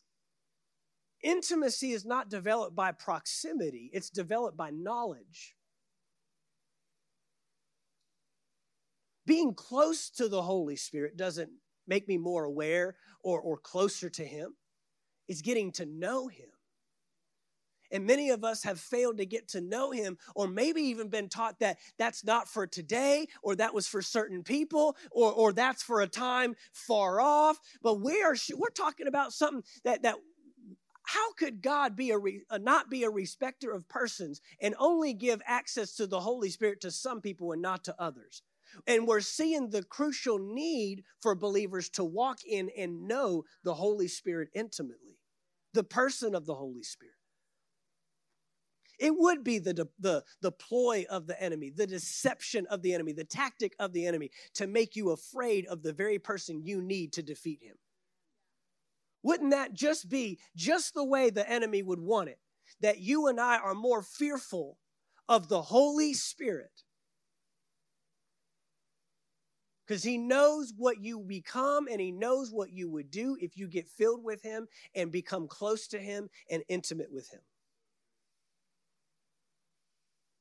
Speaker 1: intimacy is not developed by proximity, it's developed by knowledge. Being close to the Holy Spirit doesn't make me more aware or, or closer to Him. It's getting to know Him. And many of us have failed to get to know him, or maybe even been taught that that's not for today, or that was for certain people, or, or that's for a time far off. But we are we're talking about something that that how could God be a, re, uh, not be a respecter of persons and only give access to the Holy Spirit to some people and not to others? And we're seeing the crucial need for believers to walk in and know the Holy Spirit intimately, the person of the Holy Spirit. It would be the, the, the ploy of the enemy, the deception of the enemy, the tactic of the enemy to make you afraid of the very person you need to defeat him. Wouldn't that just be just the way the enemy would want it? That you and I are more fearful of the Holy Spirit because he knows what you become and he knows what you would do if you get filled with him and become close to him and intimate with him.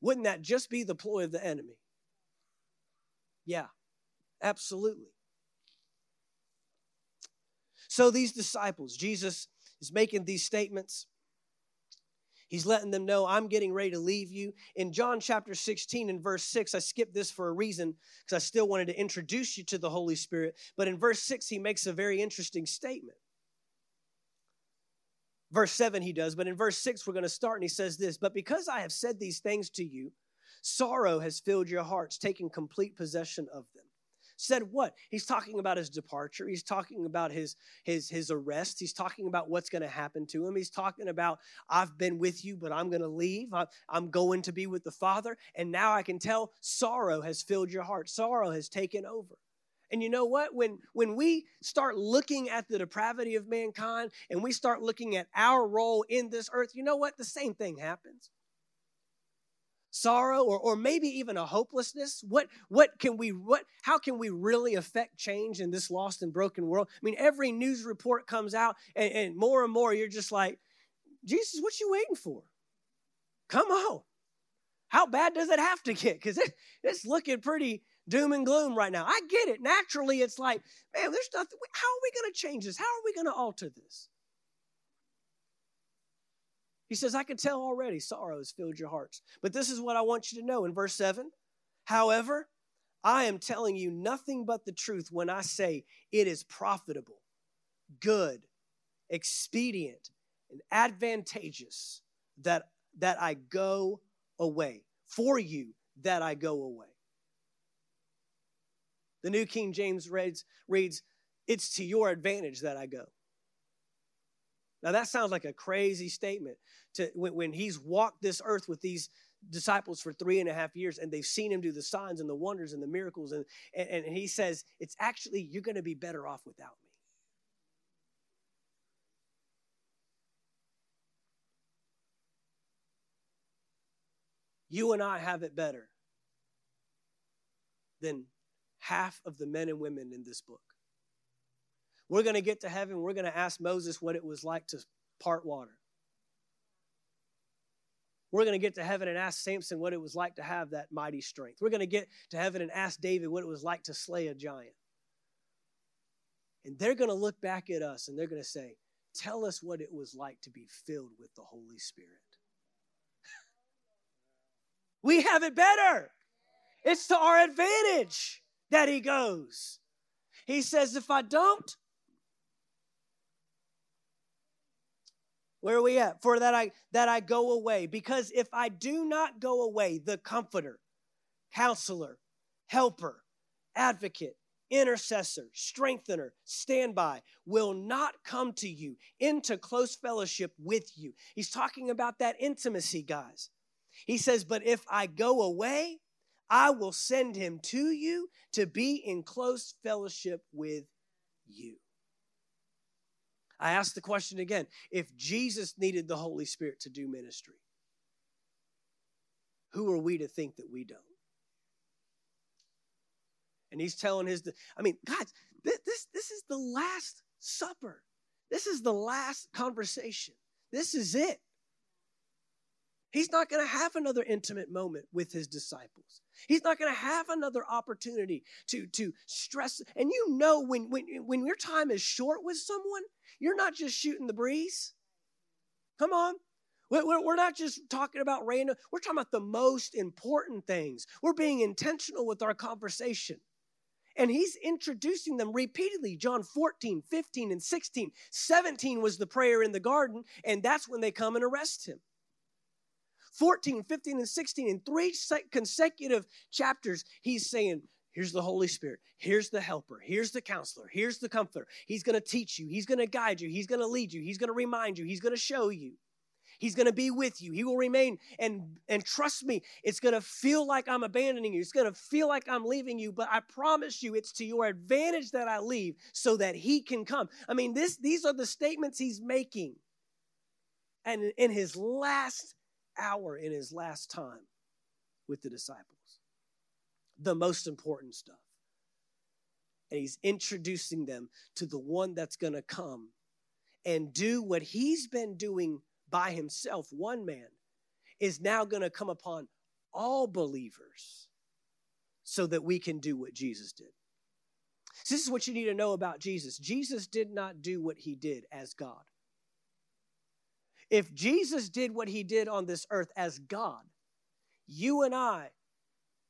Speaker 1: Wouldn't that just be the ploy of the enemy? Yeah, absolutely. So these disciples, Jesus is making these statements. He's letting them know, I'm getting ready to leave you. In John chapter 16 and verse 6, I skipped this for a reason because I still wanted to introduce you to the Holy Spirit. But in verse 6, he makes a very interesting statement. Verse 7, he does, but in verse 6, we're going to start and he says this But because I have said these things to you, sorrow has filled your hearts, taking complete possession of them. Said what? He's talking about his departure. He's talking about his his his arrest. He's talking about what's going to happen to him. He's talking about i've been with you but i'm going to leave i'm going to be with the father and now i can tell sorrow has filled your heart. Sorrow has taken over and you know what? When when we start looking at the depravity of mankind and we start looking at our role in this earth, you know what? The same thing happens. Sorrow or, or maybe even a hopelessness. What what can we what how can we really affect change in this lost and broken world? I mean every news report comes out and, and more and more you're just like jesus what you waiting for? Come on. How bad does it have to get? Because it, it's looking pretty doom and gloom right now i get it naturally it's like man there's nothing how are we going to change this how are we going to alter this he says, I can tell already sorrow has filled your hearts. But this is what I want you to know in verse 7. However, I am telling you nothing but the truth when I say it is profitable, good, expedient, and advantageous that, that I go away. For you, that I go away. The New King James reads, reads It's to your advantage that I go. Now, that sounds like a crazy statement to when, when he's walked this earth with these disciples for three and a half years and they've seen him do the signs and the wonders and the miracles. And, and, and he says, It's actually, you're going to be better off without me. You and I have it better than half of the men and women in this book. We're going to get to heaven. We're going to ask Moses what it was like to part water. We're going to get to heaven and ask Samson what it was like to have that mighty strength. We're going to get to heaven and ask David what it was like to slay a giant. And they're going to look back at us and they're going to say, Tell us what it was like to be filled with the Holy Spirit. we have it better. It's to our advantage that He goes. He says, If I don't, Where are we at? For that I that I go away. Because if I do not go away, the comforter, counselor, helper, advocate, intercessor, strengthener, standby will not come to you into close fellowship with you. He's talking about that intimacy, guys. He says, But if I go away, I will send him to you to be in close fellowship with you. I ask the question again if Jesus needed the Holy Spirit to do ministry, who are we to think that we don't? And he's telling his, I mean, God, this, this, this is the last supper. This is the last conversation. This is it. He's not going to have another intimate moment with his disciples. He's not going to have another opportunity to, to stress. And you know, when, when, when your time is short with someone, you're not just shooting the breeze. Come on. We're not just talking about random, we're talking about the most important things. We're being intentional with our conversation. And he's introducing them repeatedly. John 14, 15, and 16. 17 was the prayer in the garden, and that's when they come and arrest him. 14, 15, and 16, in three consecutive chapters, he's saying, Here's the Holy Spirit. Here's the helper. Here's the counselor. Here's the comforter. He's going to teach you. He's going to guide you. He's going to lead you. He's going to remind you. He's going to show you. He's going to be with you. He will remain. And, and trust me, it's going to feel like I'm abandoning you. It's going to feel like I'm leaving you. But I promise you, it's to your advantage that I leave so that He can come. I mean, this, these are the statements He's making. And in His last hour, in His last time with the disciples the most important stuff. and he's introducing them to the one that's going to come and do what he's been doing by himself, one man, is now going to come upon all believers so that we can do what Jesus did. So this is what you need to know about Jesus. Jesus did not do what he did as God. If Jesus did what he did on this earth as God, you and I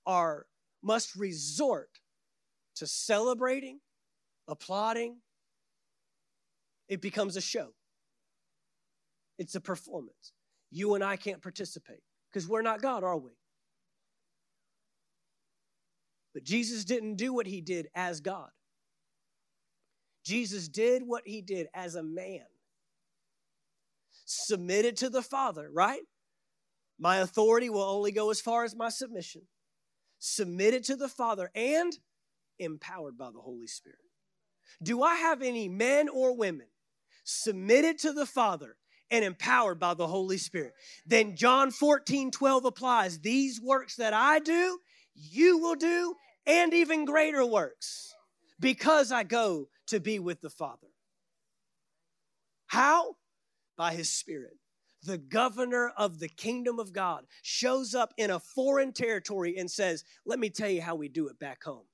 Speaker 1: are must resort to celebrating, applauding. It becomes a show. It's a performance. You and I can't participate because we're not God, are we? But Jesus didn't do what he did as God. Jesus did what he did as a man. Submitted to the Father, right? My authority will only go as far as my submission. Submitted to the Father and empowered by the Holy Spirit. Do I have any men or women submitted to the Father and empowered by the Holy Spirit? Then John 14, 12 applies. These works that I do, you will do, and even greater works because I go to be with the Father. How? By His Spirit. The governor of the kingdom of God shows up in a foreign territory and says, Let me tell you how we do it back home.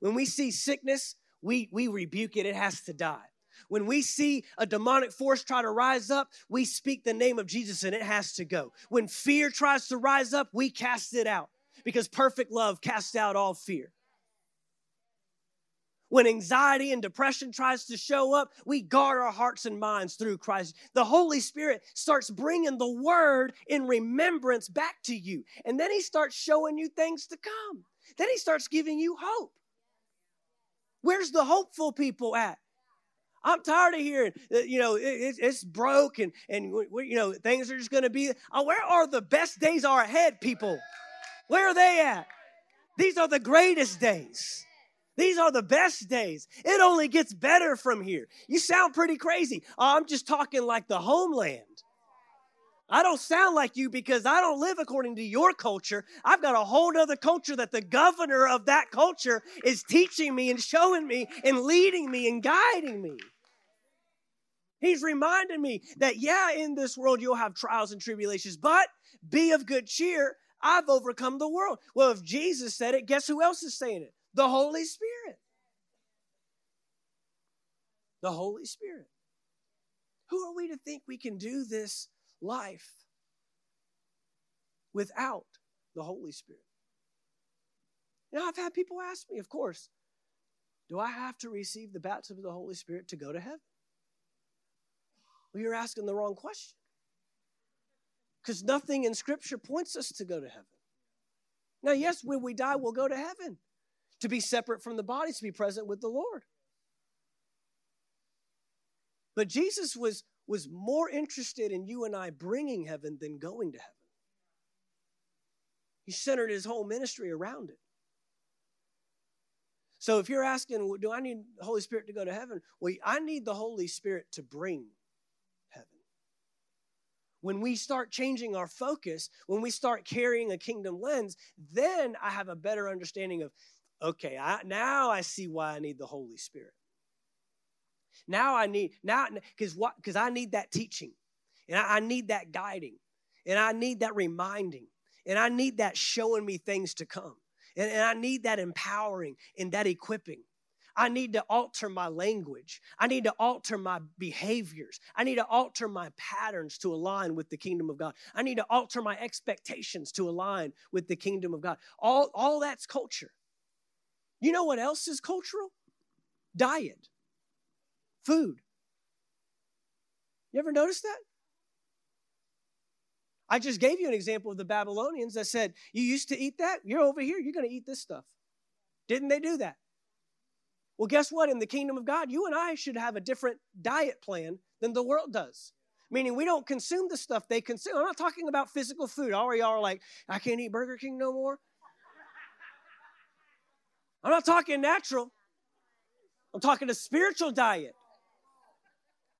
Speaker 1: When we see sickness, we, we rebuke it, it has to die. When we see a demonic force try to rise up, we speak the name of Jesus and it has to go. When fear tries to rise up, we cast it out because perfect love casts out all fear. When anxiety and depression tries to show up, we guard our hearts and minds through Christ. The Holy Spirit starts bringing the word in remembrance back to you. And then he starts showing you things to come. Then he starts giving you hope. Where's the hopeful people at? I'm tired of hearing, that, you know, it, it's broke and, and you know, things are just going to be. Oh, where are the best days are ahead, people? Where are they at? These are the greatest days. These are the best days. It only gets better from here. You sound pretty crazy. Oh, I'm just talking like the homeland. I don't sound like you because I don't live according to your culture. I've got a whole other culture that the governor of that culture is teaching me and showing me and leading me and guiding me. He's reminding me that, yeah, in this world you'll have trials and tribulations, but be of good cheer. I've overcome the world. Well, if Jesus said it, guess who else is saying it? The Holy Spirit. The Holy Spirit. Who are we to think we can do this life without the Holy Spirit. Now, I've had people ask me, of course, do I have to receive the baptism of the Holy Spirit to go to heaven? Well, you're asking the wrong question. Because nothing in Scripture points us to go to heaven. Now, yes, when we die, we'll go to heaven to be separate from the bodies, to be present with the Lord. But Jesus was was more interested in you and I bringing heaven than going to heaven. He centered his whole ministry around it. So if you're asking, do I need the Holy Spirit to go to heaven? Well, I need the Holy Spirit to bring heaven. When we start changing our focus, when we start carrying a kingdom lens, then I have a better understanding of, okay, I, now I see why I need the Holy Spirit. Now I need now because what because I need that teaching, and I, I need that guiding, and I need that reminding, and I need that showing me things to come, and, and I need that empowering and that equipping. I need to alter my language. I need to alter my behaviors. I need to alter my patterns to align with the kingdom of God. I need to alter my expectations to align with the kingdom of God. All, all that's culture. You know what else is cultural? Diet food. You ever notice that? I just gave you an example of the Babylonians that said, You used to eat that? You're over here, you're going to eat this stuff. Didn't they do that? Well, guess what? In the kingdom of God, you and I should have a different diet plan than the world does. Meaning, we don't consume the stuff they consume. I'm not talking about physical food. All y'all are like, I can't eat Burger King no more. I'm not talking natural. I'm talking a spiritual diet.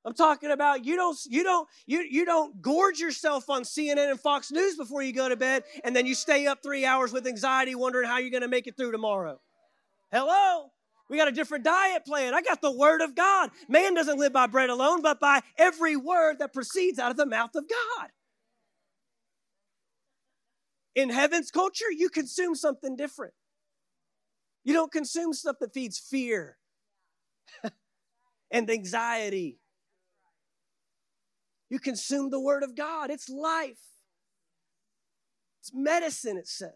Speaker 1: I'm talking about you don't you don't you you don't gorge yourself on CNN and Fox News before you go to bed and then you stay up 3 hours with anxiety wondering how you're going to make it through tomorrow. Hello? We got a different diet plan. I got the word of God. Man doesn't live by bread alone, but by every word that proceeds out of the mouth of God. In heaven's culture, you consume something different. You don't consume stuff that feeds fear and anxiety. You consume the Word of God. It's life, it's medicine, it says.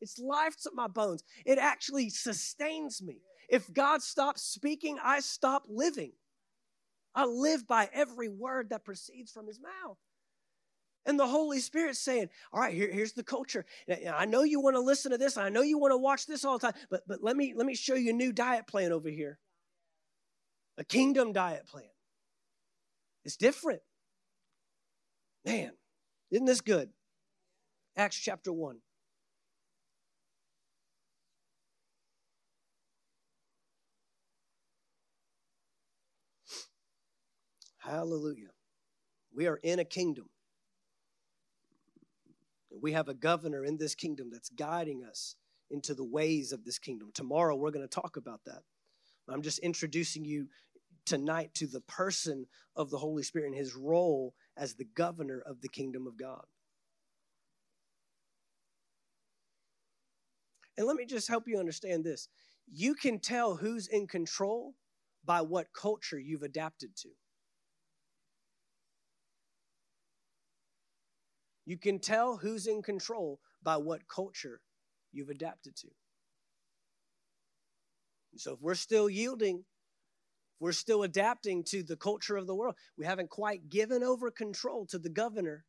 Speaker 1: It's life to my bones. It actually sustains me. If God stops speaking, I stop living. I live by every word that proceeds from his mouth. And the Holy Spirit saying, All right, here, here's the culture. I know you want to listen to this. I know you want to watch this all the time, but, but let, me, let me show you a new diet plan over here a kingdom diet plan. It's different. Man, isn't this good? Acts chapter 1. Hallelujah. We are in a kingdom. We have a governor in this kingdom that's guiding us into the ways of this kingdom. Tomorrow, we're going to talk about that. I'm just introducing you tonight to the person of the Holy Spirit and his role as the governor of the kingdom of God. And let me just help you understand this. You can tell who's in control by what culture you've adapted to. You can tell who's in control by what culture you've adapted to. So if we're still yielding, we're still adapting to the culture of the world, we haven't quite given over control to the governor.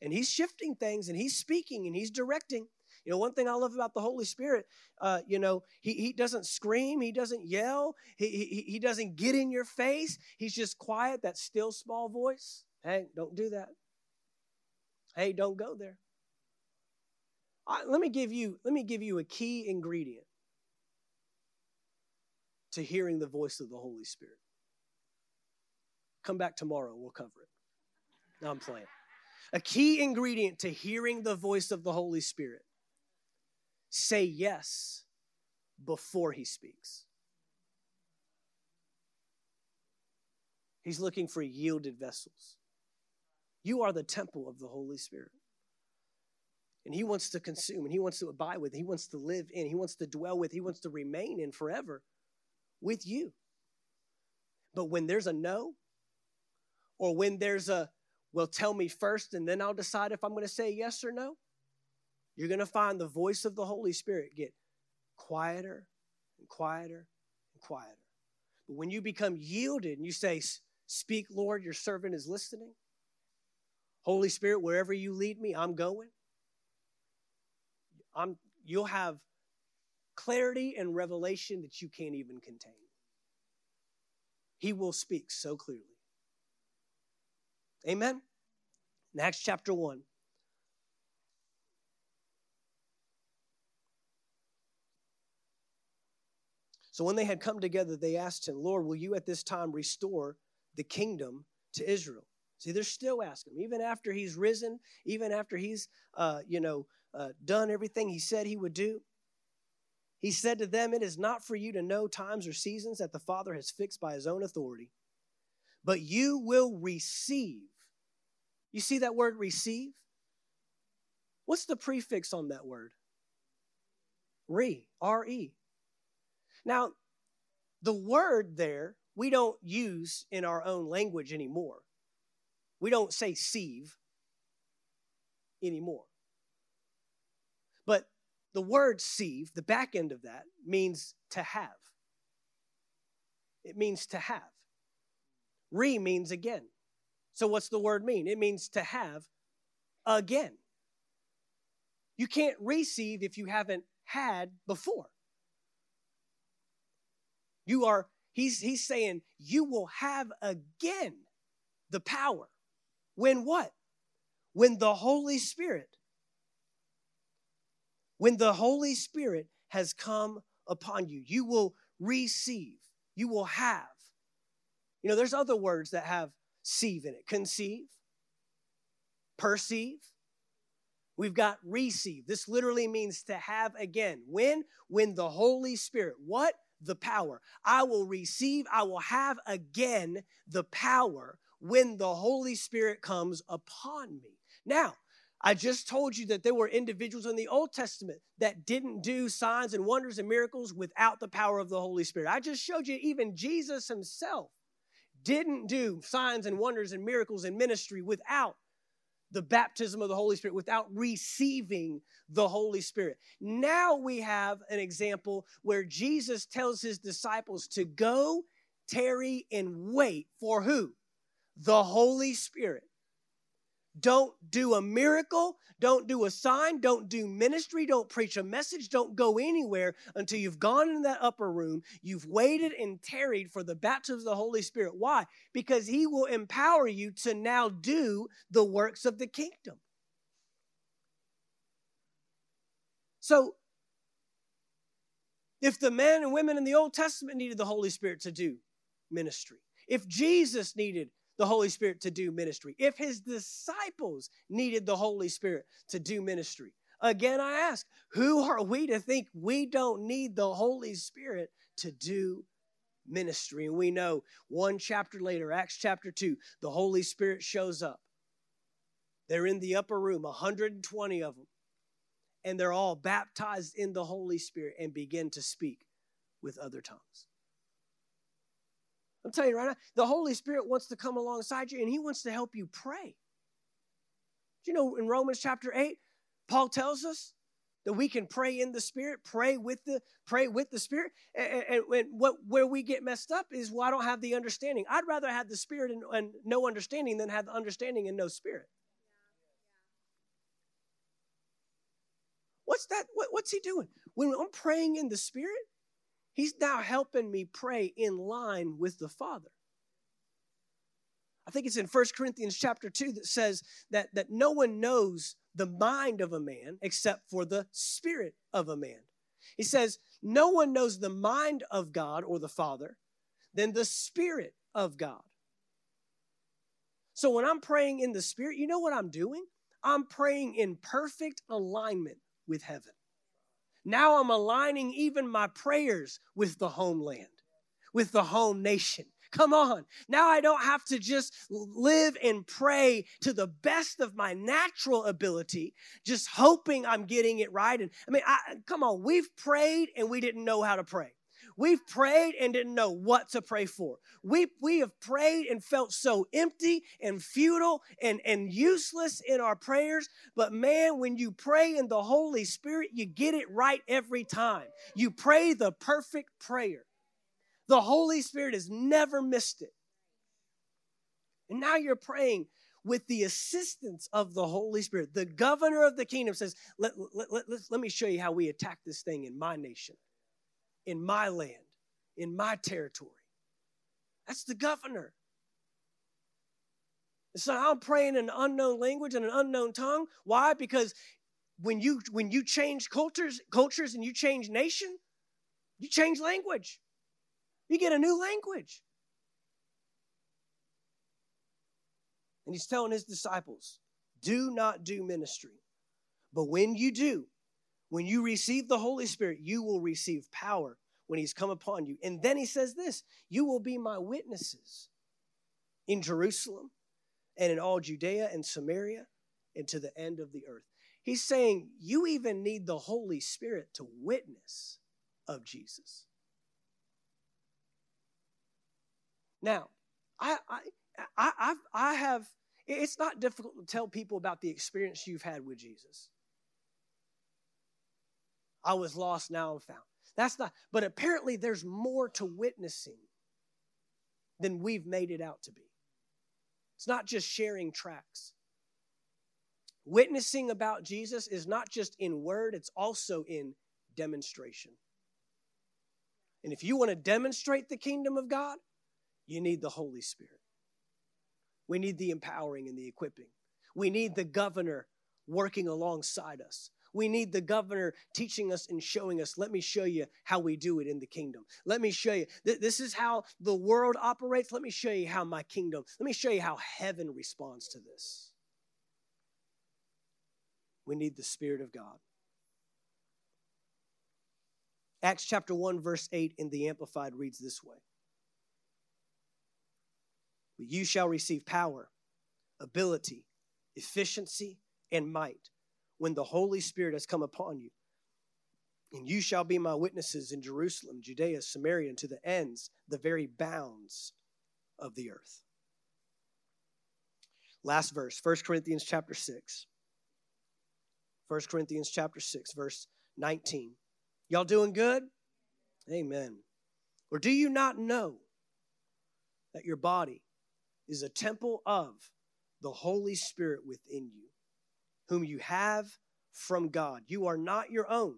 Speaker 1: And he's shifting things and he's speaking and he's directing. You know, one thing I love about the Holy Spirit, uh, you know, he, he doesn't scream, he doesn't yell, he, he, he doesn't get in your face. He's just quiet, that still small voice. Hey, don't do that. Hey, don't go there. I, let me give you let me give you a key ingredient to hearing the voice of the Holy Spirit. Come back tomorrow we'll cover it. No, I'm playing. A key ingredient to hearing the voice of the Holy Spirit. Say yes before he speaks. He's looking for yielded vessels. You are the temple of the Holy Spirit. And He wants to consume, and He wants to abide with, He wants to live in, He wants to dwell with, He wants to remain in forever with you. But when there's a no, or when there's a, well, tell me first and then I'll decide if I'm going to say yes or no, you're going to find the voice of the Holy Spirit get quieter and quieter and quieter. But when you become yielded and you say, Speak, Lord, your servant is listening, Holy Spirit, wherever you lead me, I'm going. I'm, you'll have clarity and revelation that you can't even contain. He will speak so clearly. Amen? In Acts chapter 1. So when they had come together, they asked him, Lord, will you at this time restore the kingdom to Israel? See, they're still asking him, even after he's risen, even after he's, uh, you know, uh, done everything he said he would do. He said to them, It is not for you to know times or seasons that the Father has fixed by his own authority, but you will receive. You see that word receive? What's the prefix on that word? Re, R E. Now, the word there we don't use in our own language anymore. We don't say sieve anymore. But the word sieve, the back end of that, means to have. It means to have. Re means again. So what's the word mean? It means to have again. You can't receive if you haven't had before. You are, he's, he's saying, you will have again the power when what? When the Holy Spirit, when the Holy Spirit has come upon you, you will receive, you will have. You know, there's other words that have sieve in it conceive, perceive. We've got receive. This literally means to have again. When? When the Holy Spirit, what? the power. I will receive, I will have again the power when the Holy Spirit comes upon me. Now, I just told you that there were individuals in the Old Testament that didn't do signs and wonders and miracles without the power of the Holy Spirit. I just showed you even Jesus himself didn't do signs and wonders and miracles in ministry without the baptism of the Holy Spirit, without receiving the Holy Spirit. Now we have an example where Jesus tells his disciples to go, tarry, and wait for who? The Holy Spirit. Don't do a miracle. Don't do a sign. Don't do ministry. Don't preach a message. Don't go anywhere until you've gone in that upper room. You've waited and tarried for the baptism of the Holy Spirit. Why? Because He will empower you to now do the works of the kingdom. So, if the men and women in the Old Testament needed the Holy Spirit to do ministry, if Jesus needed the Holy Spirit to do ministry, if his disciples needed the Holy Spirit to do ministry, again I ask, who are we to think we don't need the Holy Spirit to do ministry? And we know one chapter later, Acts chapter 2, the Holy Spirit shows up. They're in the upper room, 120 of them, and they're all baptized in the Holy Spirit and begin to speak with other tongues. I'm telling you right now, the Holy Spirit wants to come alongside you and He wants to help you pray. Do you know in Romans chapter 8, Paul tells us that we can pray in the Spirit, pray with the pray with the Spirit. And, and, and what where we get messed up is well, I don't have the understanding. I'd rather have the Spirit and, and no understanding than have the understanding and no Spirit. What's that? What, what's he doing? When I'm praying in the Spirit, He's now helping me pray in line with the Father. I think it's in 1 Corinthians chapter 2 that says that, that no one knows the mind of a man except for the spirit of a man. He says, No one knows the mind of God or the Father than the spirit of God. So when I'm praying in the spirit, you know what I'm doing? I'm praying in perfect alignment with heaven. Now I'm aligning even my prayers with the homeland, with the home nation. Come on. Now I don't have to just live and pray to the best of my natural ability, just hoping I'm getting it right. And I mean, I, come on, we've prayed and we didn't know how to pray. We've prayed and didn't know what to pray for. We, we have prayed and felt so empty and futile and, and useless in our prayers. But man, when you pray in the Holy Spirit, you get it right every time. You pray the perfect prayer. The Holy Spirit has never missed it. And now you're praying with the assistance of the Holy Spirit. The governor of the kingdom says, let, let, let, let, me show you how we attack this thing in my nation in my land, in my territory. That's the governor. So I'm praying in an unknown language and an unknown tongue. Why? Because when you when you change cultures, cultures and you change nation, you change language. You get a new language. And he's telling his disciples, do not do ministry. But when you do, when you receive the Holy Spirit, you will receive power when He's come upon you. And then He says this You will be my witnesses in Jerusalem and in all Judea and Samaria and to the end of the earth. He's saying you even need the Holy Spirit to witness of Jesus. Now, I, I, I, I've, I have, it's not difficult to tell people about the experience you've had with Jesus. I was lost, now I'm found. That's not, but apparently there's more to witnessing than we've made it out to be. It's not just sharing tracks. Witnessing about Jesus is not just in word, it's also in demonstration. And if you want to demonstrate the kingdom of God, you need the Holy Spirit. We need the empowering and the equipping. We need the governor working alongside us. We need the governor teaching us and showing us. Let me show you how we do it in the kingdom. Let me show you. This is how the world operates. Let me show you how my kingdom, let me show you how heaven responds to this. We need the Spirit of God. Acts chapter 1, verse 8 in the Amplified reads this way You shall receive power, ability, efficiency, and might when the Holy Spirit has come upon you. And you shall be my witnesses in Jerusalem, Judea, Samaria, and to the ends, the very bounds of the earth. Last verse, 1 Corinthians chapter 6. 1 Corinthians chapter 6, verse 19. Y'all doing good? Amen. Or do you not know that your body is a temple of the Holy Spirit within you, whom you have from God? You are not your own.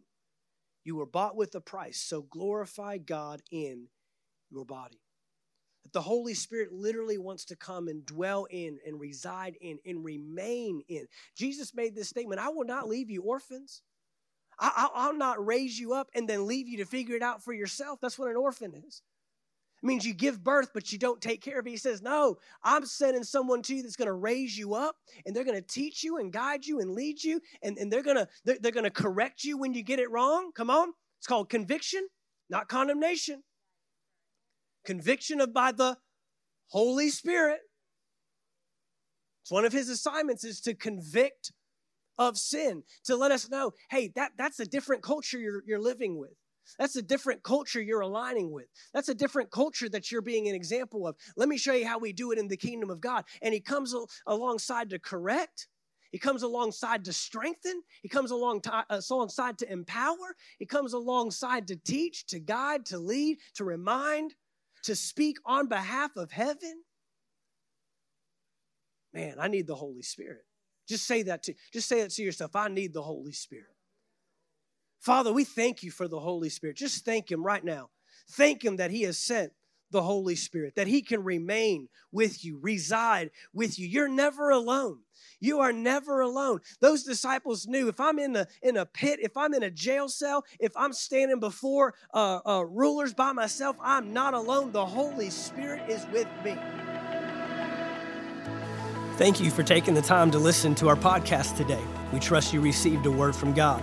Speaker 1: You were bought with a price, so glorify God in your body. That the Holy Spirit literally wants to come and dwell in and reside in and remain in. Jesus made this statement I will not leave you orphans. I, will not raise you up and then leave you to figure it out for yourself. That's what an orphan is. It means you give birth, but you don't take care of it. He says, No, I'm sending someone to you that's going to raise you up and they're going to teach you and guide you and lead you and, and they're going to they're, they're going to correct you when you get it wrong. Come on. It's called conviction, not condemnation. Conviction of by the Holy Spirit. It's one of his assignments is to convict of sin, to let us know, hey, that, that's a different culture you're, you're living with. That's a different culture you're aligning with. That's a different culture that you're being an example of. Let me show you how we do it in the kingdom of God. And he comes alongside to correct. He comes alongside to strengthen. He comes along to, uh, alongside to empower. He comes alongside to teach, to guide, to lead, to remind, to speak on behalf of heaven. Man, I need the Holy Spirit. Just say that to just say that to yourself. I need the Holy Spirit. Father, we thank you for the Holy Spirit. Just thank Him right now. Thank Him that He has sent the Holy Spirit, that He can remain with you, reside with you. You're never alone. You are never alone. Those disciples knew if I'm in a in a pit, if I'm in a jail cell, if I'm standing before uh, uh, rulers by myself, I'm not alone. The Holy Spirit is with me. Thank you for taking the time to listen to our podcast today. We trust you received a word from God.